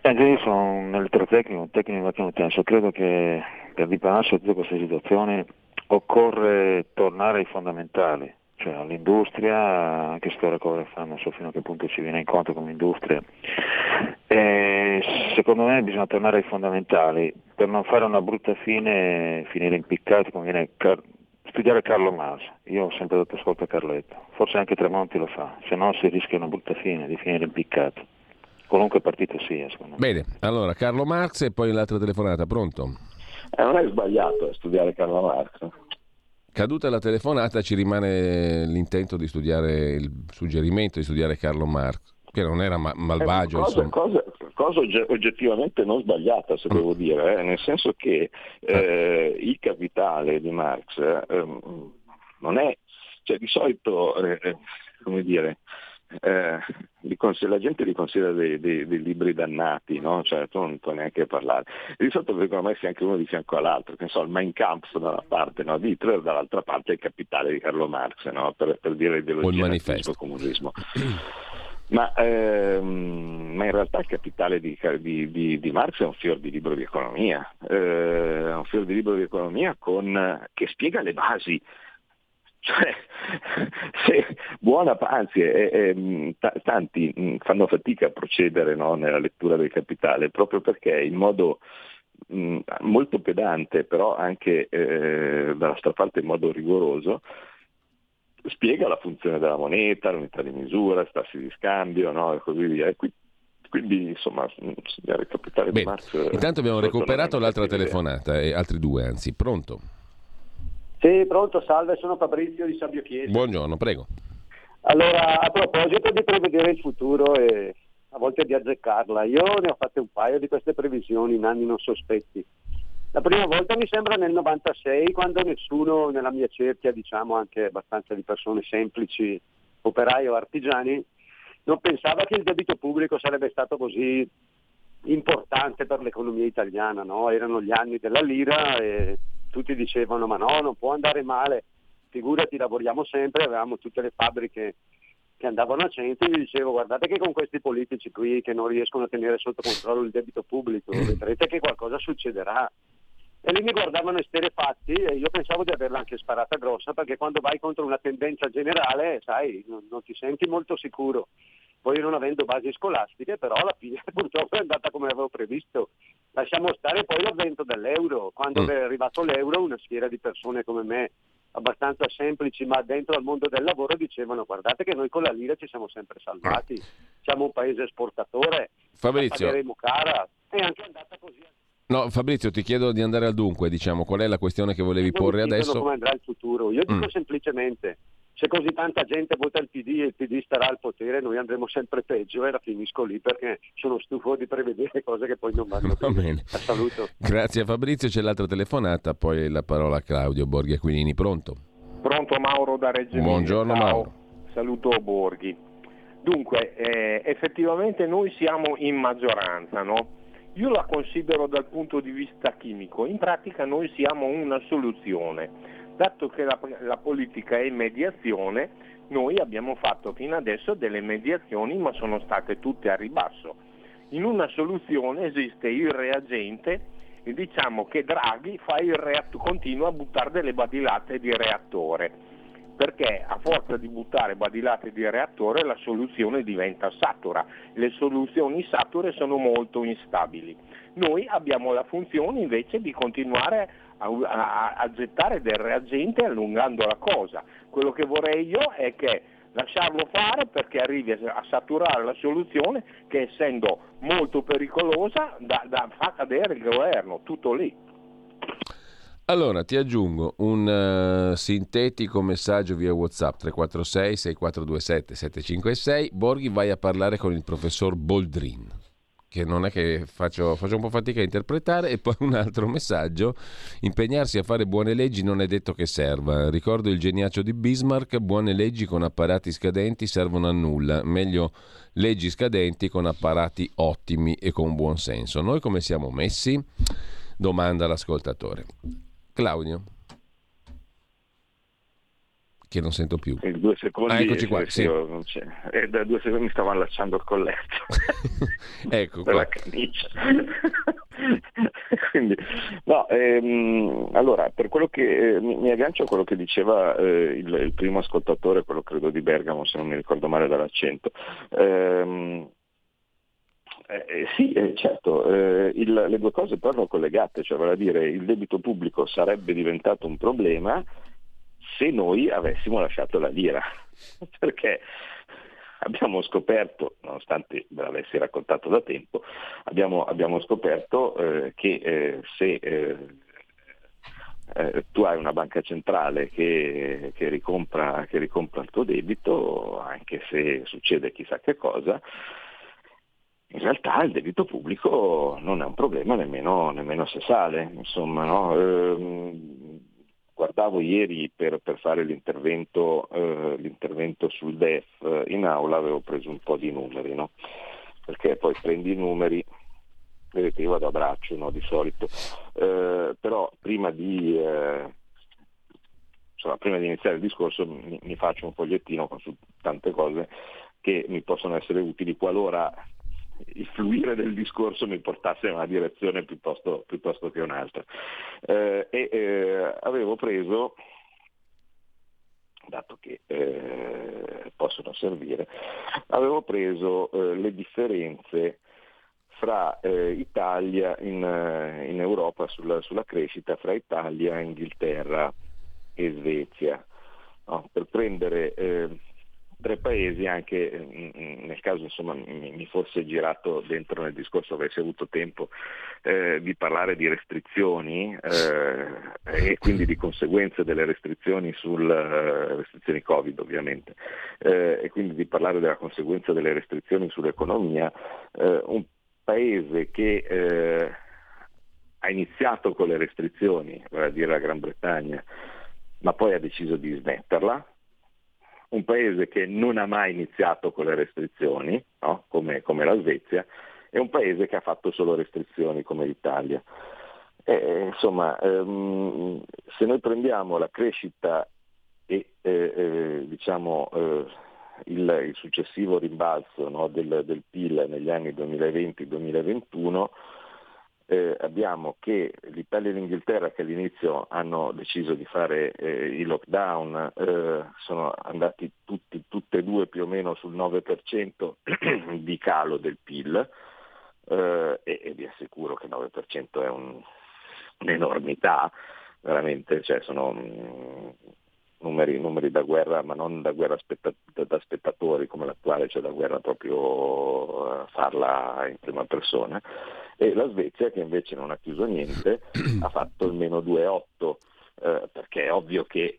Anche io sono un elettrotecnico, un tecnico di macchina intenso, credo che per ripararsi a tutte queste situazioni occorre tornare ai fondamentali, cioè all'industria, anche se ora cosa fa, non so fino a che punto ci viene incontro come industria. E secondo me bisogna tornare ai fondamentali per non fare una brutta fine, finire impiccati come viene studiare Carlo Mas, io ho sempre dato ascolto a Carletto, forse anche Tremonti lo fa, se no si rischia una brutta fine di finire impiccato, qualunque partito sia. Secondo me. Bene, allora Carlo Marx e poi l'altra telefonata, pronto? Eh, non è sbagliato studiare Carlo Marx. Caduta la telefonata ci rimane l'intento di studiare, il suggerimento di studiare Carlo Marx che non era ma- malvagio. Eh, cosa, cosa, cosa, oggettivamente non sbagliata, se mm. devo dire, eh, nel senso che eh, eh, il capitale di Marx ehm, non è, cioè di solito, eh, eh, come dire, la gente li considera dei, dei, dei libri dannati, no? cioè tu non puoi neanche parlare. E di solito vengono messi anche uno di fianco all'altro, che ne so, il Mein Kampf da una parte no? di Hitler, dall'altra parte il capitale di Carlo Marx, no? per, per, dire ideologia del comunismo. Ma, ehm, ma, in realtà il capitale di, di, di, di, Marx è un fior di libro di economia, eh, un fior di libro di economia con, che spiega le basi. Cioè, [laughs] se, buona, anzi, eh, eh, t- tanti mh, fanno fatica a procedere no, nella lettura del capitale proprio perché in modo mh, molto pedante, però anche eh, dalla sua parte in modo rigoroso, spiega la funzione della moneta, l'unità di misura, i tassi di scambio no? e così via. E qui, quindi insomma, il capitale Bene, di Marx. Intanto abbiamo recuperato l'altra telefonata, e altri due anzi. Pronto? Sì, pronto, salve, sono Fabrizio di Sabio Chiesa. Buongiorno, prego. Allora, a proposito di prevedere il futuro e a volte di azzeccarla, io ne ho fatte un paio di queste previsioni in anni non sospetti. La prima volta mi sembra nel 96 quando nessuno nella mia cerchia, diciamo anche abbastanza di persone semplici, operai o artigiani, non pensava che il debito pubblico sarebbe stato così importante per l'economia italiana. No? Erano gli anni della lira e tutti dicevano ma no, non può andare male, figurati, lavoriamo sempre, avevamo tutte le fabbriche che andavano a centro e gli dicevo guardate che con questi politici qui che non riescono a tenere sotto controllo il debito pubblico, vedrete che qualcosa succederà e lì mi guardavano esterefatti e io pensavo di averla anche sparata grossa perché quando vai contro una tendenza generale, sai, non, non ti senti molto sicuro. Poi non avendo basi scolastiche, però alla fine [laughs] purtroppo è andata come avevo previsto. Lasciamo stare poi l'avvento dell'euro. Quando mm. è arrivato l'euro, una schiera di persone come me abbastanza semplici, ma dentro al mondo del lavoro dicevano guardate che noi con la lira ci siamo sempre salvati, siamo un paese esportatore, Fabrizio. la pagheremo cara, è anche andata così. No, Fabrizio, ti chiedo di andare al dunque, diciamo, qual è la questione che volevi non porre adesso? come andrà il futuro, io dico mm. semplicemente se così tanta gente vota il PD e il PD starà al potere, noi andremo sempre peggio e la finisco lì perché sono stufo di prevedere cose che poi non vanno [laughs] Va bene. Saluto. Grazie a Fabrizio, c'è l'altra telefonata, poi la parola a Claudio Borghi Aquilini. Pronto? Pronto Mauro da Reggio Buongiorno Ciao. Mauro. Saluto Borghi. Dunque, eh, effettivamente noi siamo in maggioranza, no? Io la considero dal punto di vista chimico, in pratica noi siamo una soluzione. Dato che la, la politica è mediazione, noi abbiamo fatto fino adesso delle mediazioni ma sono state tutte a ribasso. In una soluzione esiste il reagente e diciamo che Draghi reatt- continua a buttare delle badilate di reattore, perché a forza di buttare badilate di reattore la soluzione diventa satura. Le soluzioni sature sono molto instabili. Noi abbiamo la funzione invece di continuare a, a, a gettare del reagente allungando la cosa. Quello che vorrei io è che lasciarlo fare perché arrivi a saturare la soluzione che essendo molto pericolosa da, da, fa cadere il governo, tutto lì. Allora ti aggiungo un uh, sintetico messaggio via WhatsApp 346 6427 756. Borghi vai a parlare con il professor Boldrin che non è che faccio, faccio, un po' fatica a interpretare, e poi un altro messaggio, impegnarsi a fare buone leggi non è detto che serva. Ricordo il geniaccio di Bismarck, buone leggi con apparati scadenti servono a nulla, meglio leggi scadenti con apparati ottimi e con buon senso. Noi come siamo messi? Domanda l'ascoltatore. Claudio che non sento più. In due secondi, ah, eccoci qua. Sì. E da due secondi mi stavo allacciando il colletto. [laughs] ecco qua. la camicia. [laughs] Quindi, no, ehm, allora, per quello che eh, mi, mi, aggancio a quello che diceva eh, il, il, primo ascoltatore, quello credo di Bergamo, se non mi ricordo male dall'accento. Ehm, eh, eh sì, eh, certo, eh, il, le due cose però sono collegate, cioè vale a dire il debito pubblico sarebbe diventato un problema se noi avessimo lasciato la lira, [laughs] perché abbiamo scoperto, nonostante ve l'avessi raccontato da tempo, abbiamo, abbiamo scoperto eh, che se tu hai una banca centrale che, che, ricompra, che, ricompra, il tuo debito, anche se succede chissà che cosa, in realtà il debito pubblico non è un problema nemmeno, nemmeno se sale. Insomma, no? ehm, guardavo ieri per, per fare l'intervento, eh, l'intervento, sul DEF eh, in aula, avevo preso un po' di numeri, no? perché poi prendi i numeri, vedete io vado a braccio no, di solito, eh, però prima di, eh, insomma, prima di, iniziare il discorso mi, mi faccio un fogliettino su tante cose che mi possono essere utili qualora il fluire del discorso mi portasse in una direzione piuttosto, piuttosto che un'altra. Eh, e eh, avevo preso, dato che eh, possono servire, avevo preso eh, le differenze fra eh, Italia in, eh, in Europa sulla, sulla, crescita, fra Italia, Inghilterra e Svezia, no? per prendere tre paesi anche mm, nel caso insomma, mi fosse girato dentro nel discorso, avessi avuto tempo eh, di parlare di restrizioni eh, e quindi di conseguenze delle restrizioni sul uh, restrizioni Covid ovviamente eh, e quindi di parlare della conseguenza delle restrizioni sull'economia, eh, un paese che eh, ha iniziato con le restrizioni, vale a dire la Gran Bretagna, ma poi ha deciso di smetterla, un paese che non ha mai iniziato con le restrizioni, no? come, come, la Svezia, e un paese che ha fatto solo restrizioni come l'Italia. E, insomma, ehm, se noi prendiamo la crescita e eh, eh, diciamo, eh, il, il, successivo rimbalzo no, del, del, PIL negli anni 2020-2021, eh, abbiamo che l'Italia e l'Inghilterra che all'inizio hanno deciso di fare eh, i lockdown eh, sono andati tutti, tutte e due più o meno sul 9% [clears throat] di calo del PIL eh, e, e, vi assicuro che il 9% è un, un'enormità, veramente, cioè sono mm, numeri, numeri, da guerra, ma non da guerra spetta, da spettatori come l'attuale, cioè da guerra proprio uh, farla in prima persona. E la Svezia che invece non ha chiuso niente [clears throat] ha fatto il meno 2,8 eh, perché è ovvio che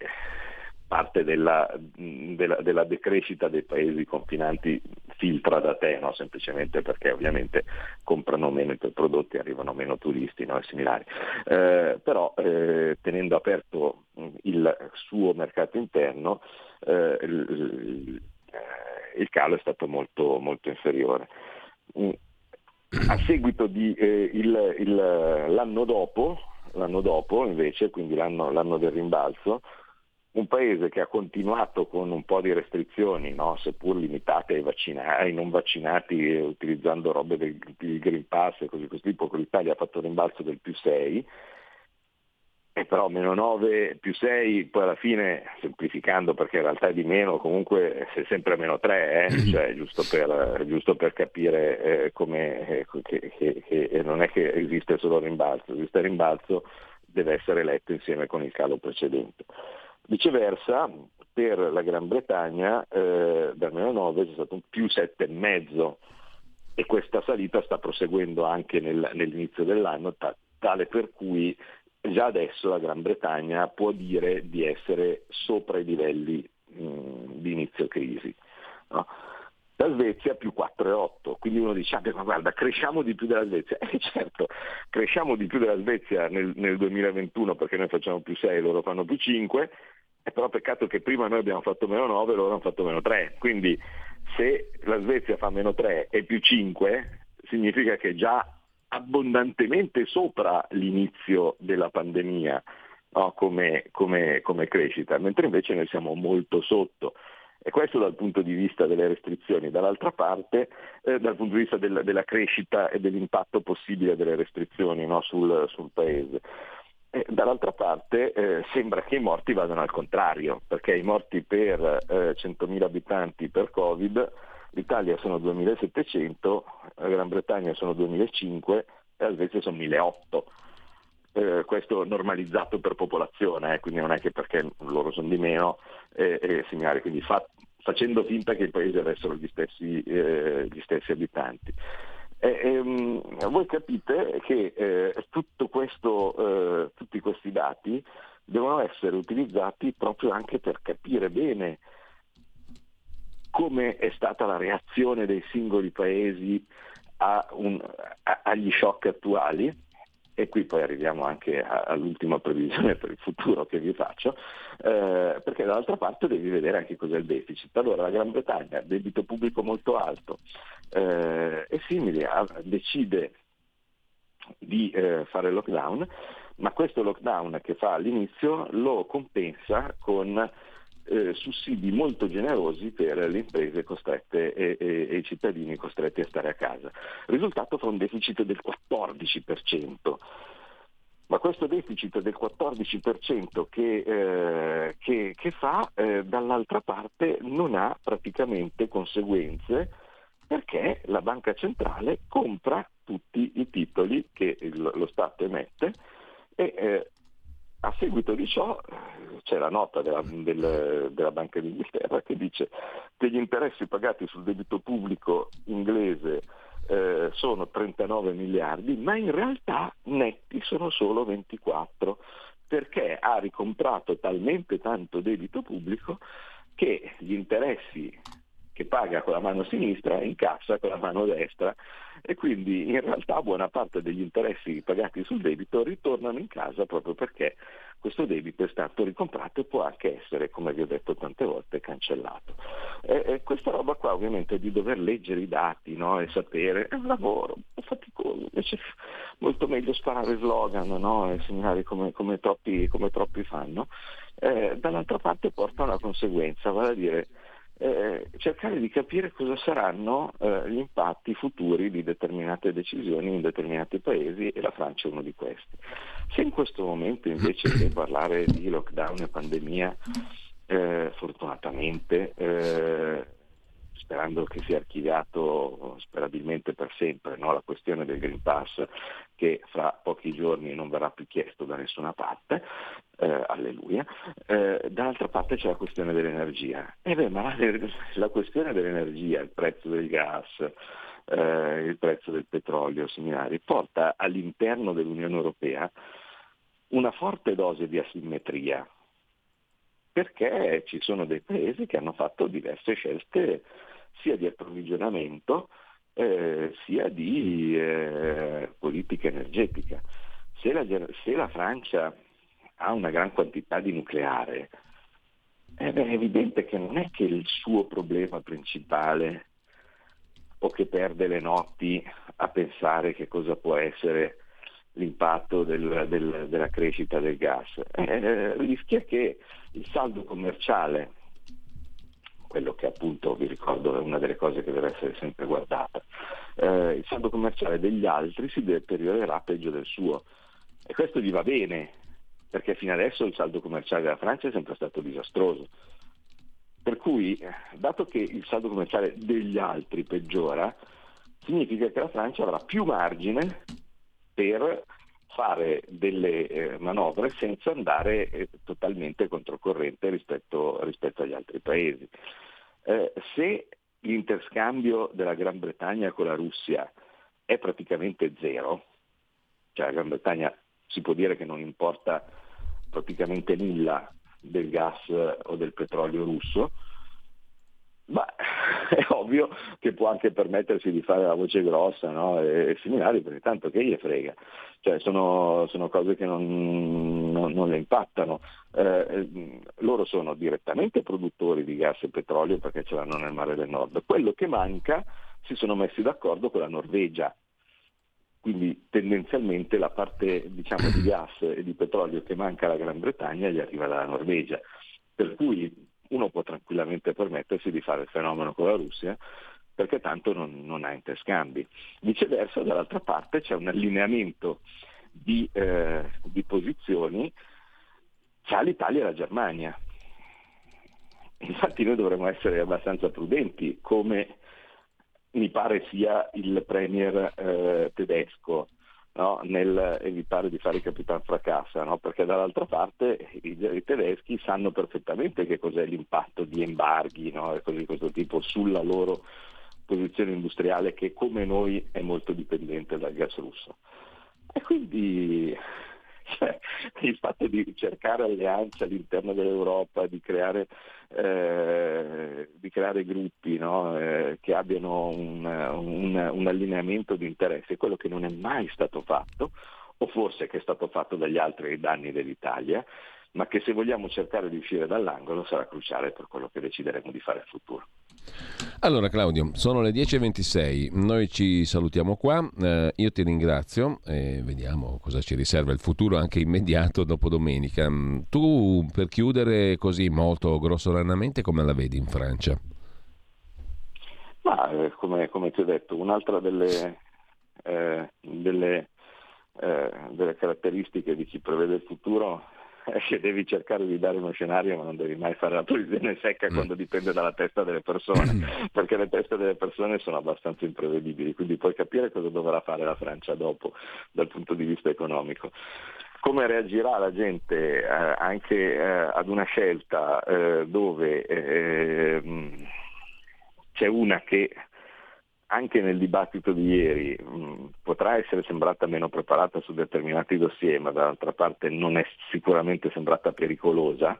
parte della, della, della, decrescita dei paesi confinanti filtra da te, no? semplicemente perché ovviamente comprano meno i tuoi prodotti, arrivano meno turisti no? e similari. Eh, però eh, tenendo aperto il suo mercato interno, eh, il, il, calo è stato molto, molto inferiore a seguito di eh, il, il, l'anno dopo, l'anno dopo invece, quindi l'anno, l'anno, del rimbalzo, un paese che ha continuato con un po' di restrizioni, no? seppur limitate ai, vaccina- ai, non vaccinati, utilizzando robe del, del Green Pass e così questo tipo, con l'Italia ha fatto un rimbalzo del più 6, e però meno 9 più 6, poi alla fine, semplificando perché in realtà è di meno, comunque sei sempre a meno 3, eh? [laughs] cioè, giusto, per, giusto per capire eh, come, eh, che, che, che, non è che esiste solo il rimbalzo, esiste il rimbalzo, deve essere letto insieme con il calo precedente. Viceversa, per la Gran Bretagna eh, dal meno 9 c'è stato un più 7,5 e questa salita sta proseguendo anche nel, nell'inizio dell'anno, ta, tale per cui già adesso la Gran Bretagna può dire di essere sopra i livelli mh, di inizio crisi. No? La Svezia più 4,8, quindi uno dice, ah, ma guarda, cresciamo di più della Svezia. [laughs] Eh certo, cresciamo di più della Svezia nel, nel 2021 perché noi facciamo più 6 loro fanno più 5, è però peccato che prima noi abbiamo fatto meno 9 e loro hanno fatto meno 3. Quindi se la Svezia fa meno 3 e più 5, significa che già abbondantemente sopra l'inizio della pandemia no? come, come, come crescita, mentre invece noi siamo molto sotto. E questo dal punto di vista delle restrizioni. Dall'altra parte, eh, dal punto di vista del, della crescita e dell'impatto possibile delle restrizioni no, sul, sul, Paese. E dall'altra parte eh, sembra che i morti vadano al contrario, perché i morti per eh, 100.000 abitanti per Covid l'Italia sono 2.700, la Gran Bretagna sono 2.500 e la Svezia sono 1.800. Eh, questo normalizzato per popolazione, eh, quindi non è che perché loro sono di meno eh, segnare, quindi fa, facendo finta che i paesi avessero gli stessi, eh, gli stessi abitanti. Ehm, voi capite che eh, questo, eh, tutti questi dati devono essere utilizzati proprio anche per capire bene come è stata la reazione dei singoli paesi un, a, agli shock attuali, e qui poi arriviamo anche all'ultima previsione per il futuro che vi faccio, eh, perché dall'altra parte devi vedere anche cos'è il deficit. Allora la Gran Bretagna, debito pubblico molto alto, eh, è simile, a, decide di eh, fare lockdown, ma questo lockdown che fa all'inizio lo compensa con eh, sussidi molto generosi per le imprese costrette e, e, e, i cittadini costretti a stare a casa. Risultato fa un deficit del 14%. Ma questo deficit del 14% che, eh, che, che fa eh, dall'altra parte non ha praticamente conseguenze perché la banca centrale compra tutti i titoli che lo Stato emette e eh, a seguito di ciò c'è la nota della, del, della Banca d'Inghilterra che dice che gli interessi pagati sul debito pubblico inglese eh, sono 39 miliardi, ma in realtà netti sono solo 24, perché ha ricomprato talmente tanto debito pubblico che gli interessi che paga con la mano sinistra incassa con la mano destra e quindi in realtà buona parte degli interessi pagati sul debito ritornano in casa proprio perché questo debito è stato ricomprato e può anche essere, come vi ho detto tante volte, cancellato. E, e questa roba qua ovviamente di dover leggere i dati no? e sapere è un lavoro, è faticoso, invece molto meglio sparare slogan no? e segnare come, come, troppi, come troppi fanno. Eh, dall'altra parte porta una conseguenza, vale a dire eh, cercare di capire cosa saranno eh, gli impatti futuri di determinate decisioni in determinati paesi e la Francia è uno di questi. Se in questo momento invece [clears throat] di parlare di lockdown e pandemia, eh, fortunatamente eh, sperando che sia archiviato sperabilmente per sempre no? la questione del Green Pass che fra pochi giorni non verrà più chiesto da nessuna parte, eh, alleluia. Eh, dall'altra parte c'è la questione dell'energia. E beh, ma la, [laughs] la questione dell'energia, il prezzo del gas, eh, il prezzo del petrolio, similari, porta all'interno dell'Unione Europea una forte dose di asimmetria perché ci sono dei paesi che hanno fatto diverse scelte sia di approvvigionamento eh, sia di eh, politica energetica. Se la, se la, Francia ha una gran quantità di nucleare, eh beh, è evidente che non è che il suo problema principale o che perde le notti a pensare che cosa può essere l'impatto del, del, della crescita del gas. Eh, rischia che il saldo commerciale quello che appunto vi ricordo è una delle cose che deve essere sempre guardata. Eh, il saldo commerciale degli altri si deteriorerà peggio del suo e questo gli va bene perché fino adesso il saldo commerciale della Francia è sempre stato disastroso. Per cui, dato che il saldo commerciale degli altri peggiora, significa che la Francia avrà più margine per fare delle eh, manovre senza andare eh, totalmente controcorrente rispetto, rispetto, agli altri paesi. Eh, se l'interscambio della Gran Bretagna con la Russia è praticamente zero, cioè la Gran Bretagna si può dire che non importa praticamente nulla del gas o del petrolio russo, ma [laughs] è ovvio che può anche permettersi di fare la voce grossa no? e, e similari, perché tanto che gli frega. Cioè, sono, sono, cose che non, non, non le impattano. Eh, loro sono direttamente produttori di gas e petrolio perché ce l'hanno nel mare del nord. Quello che manca si sono messi d'accordo con la Norvegia. Quindi tendenzialmente la parte diciamo, di gas e di petrolio che manca alla Gran Bretagna gli arriva dalla Norvegia. Per cui uno può tranquillamente permettersi di fare il fenomeno con la Russia perché tanto non, non ha interscambi. Viceversa, dall'altra parte c'è un allineamento di, eh, di posizioni tra l'Italia e la Germania. Infatti noi dovremmo essere abbastanza prudenti, come mi pare sia il premier eh, tedesco no? nel evitare di fare il capitan fracassa, no? perché dall'altra parte i, i, tedeschi sanno perfettamente che cos'è l'impatto di embarghi no? e cose di questo tipo sulla loro posizione industriale che come noi è molto dipendente dal gas russo. E quindi [laughs] cioè, il fatto di cercare alleanze all'interno dell'Europa, di creare, eh, di creare gruppi no? eh, che abbiano un, un, un allineamento di interessi, quello che non è mai stato fatto, o forse che è stato fatto dagli altri danni dell'Italia, ma che se vogliamo cercare di uscire dall'angolo sarà cruciale per quello che decideremo di fare in futuro. Allora Claudio, sono le 10.26, noi ci salutiamo qua, eh, io ti ringrazio e vediamo cosa ci riserva il futuro anche immediato dopo domenica. Mm, tu per chiudere così molto grossolanamente come la vedi in Francia? Ma eh, come, come, ti ho detto, un'altra delle, eh, delle, eh, delle caratteristiche di chi prevede il futuro [laughs] che devi cercare di dare uno scenario ma non devi mai fare la previsione secca mm. quando dipende dalla testa delle persone, mm. [laughs] perché le teste delle persone sono abbastanza imprevedibili, quindi puoi capire cosa dovrà fare la Francia dopo dal punto di vista economico. Come reagirà la gente eh, anche eh, ad una scelta eh, dove eh, mm, c'è una che anche nel dibattito di ieri mh, mm, potrà essere sembrata meno preparata su determinati dossier, ma dall'altra parte non è sicuramente sembrata pericolosa.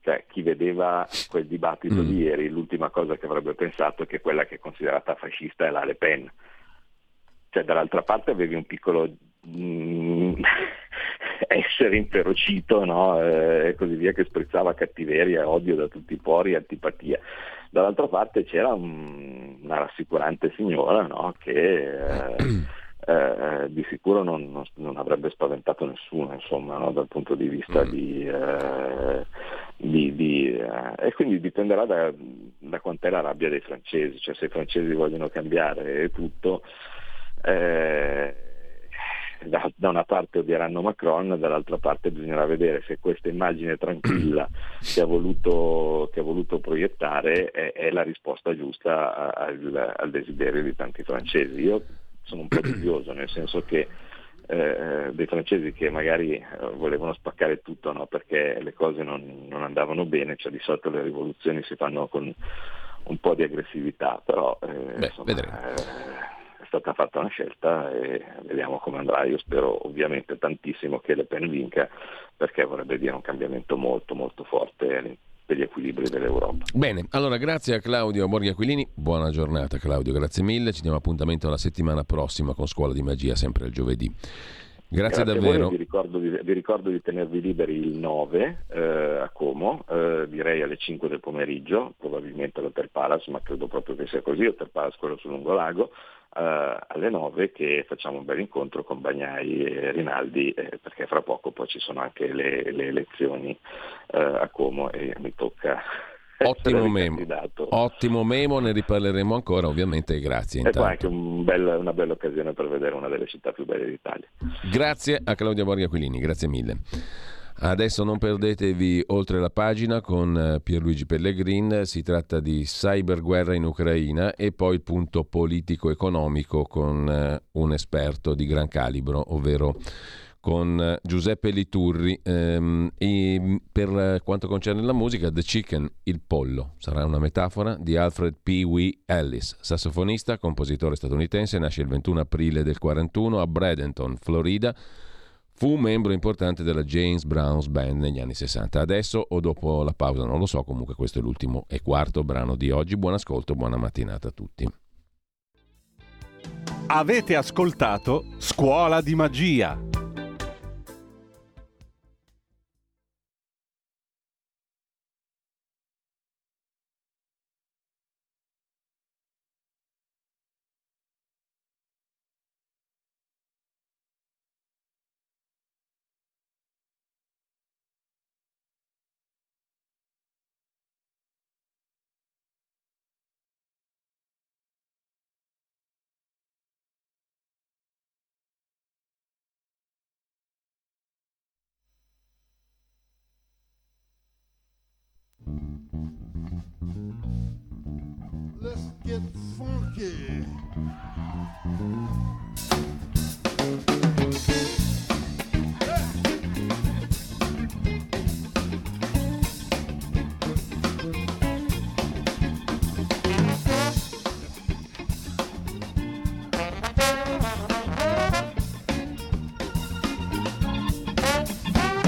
Cioè, chi vedeva quel dibattito mm. di ieri, l'ultima cosa che avrebbe pensato è che quella che è considerata fascista è la Le Pen. Cioè, dall'altra parte avevi un piccolo mh, mm, essere inferocito no? eh, e così via che sprizzava cattiveria, odio da tutti i pori, antipatia dall'altra parte c'era un, una rassicurante signora no? che eh, eh, di sicuro non, non, non, avrebbe spaventato nessuno insomma, no? dal punto di vista mm. di, eh, di, di, eh, e quindi dipenderà da, da quant'è la rabbia dei francesi, cioè se i francesi vogliono cambiare tutto, eh, da, da, una parte odieranno Macron, dall'altra parte bisognerà vedere se questa immagine tranquilla [clears throat] che ha voluto, che ha voluto proiettare è, è, la risposta giusta al, al desiderio di tanti francesi. Io sono un po' [clears throat] dubbioso, nel senso che eh, dei francesi che magari eh, volevano spaccare tutto no? perché le cose non, non, andavano bene, cioè di solito le rivoluzioni si fanno con un po' di aggressività, però eh, Beh, insomma, eh, è stata fatta una scelta e vediamo come andrà. Io spero ovviamente tantissimo che Le Pen vinca perché vorrebbe dire un cambiamento molto molto forte per gli equilibri dell'Europa. Bene, allora grazie a Claudio Borghi Aquilini, buona giornata Claudio, grazie mille, ci diamo appuntamento la settimana prossima con Scuola di Magia, sempre il giovedì. Grazie, Grazie davvero. Vi ricordo, di, vi ricordo, di, tenervi liberi il 9 eh, a Como, eh, direi alle 5 del pomeriggio, probabilmente all'Hotel Palace, ma credo proprio che sia così, Hotel Palace quello sul Lungolago, eh, alle 9 che facciamo un bel incontro con Bagnai e Rinaldi, eh, perché fra poco poi ci sono anche le, le elezioni eh, a Como e mi tocca Ottimo memo. Ottimo memo, ne riparleremo ancora ovviamente grazie. E poi anche un bel, una bella occasione per vedere una delle città più belle d'Italia. Grazie a Claudia Borghi Aquilini, grazie mille. Adesso non perdetevi oltre la pagina con eh, Pierluigi Pellegrin, si tratta di cyberguerra in Ucraina e poi il punto politico-economico con eh, un esperto di gran calibro, ovvero con eh, Giuseppe Liturri. Ehm, e per quanto concerne la musica, The Chicken, il pollo, sarà una metafora di Alfred P. W. Ellis, sassofonista, compositore statunitense, nasce il 21 aprile del 1941 a Bradenton, Florida. Fu membro importante della James Brown's Band negli anni 60. Adesso o dopo la pausa non lo so, comunque questo è l'ultimo e quarto brano di oggi. Buon ascolto, buona mattinata a tutti. Avete ascoltato Scuola di Magia.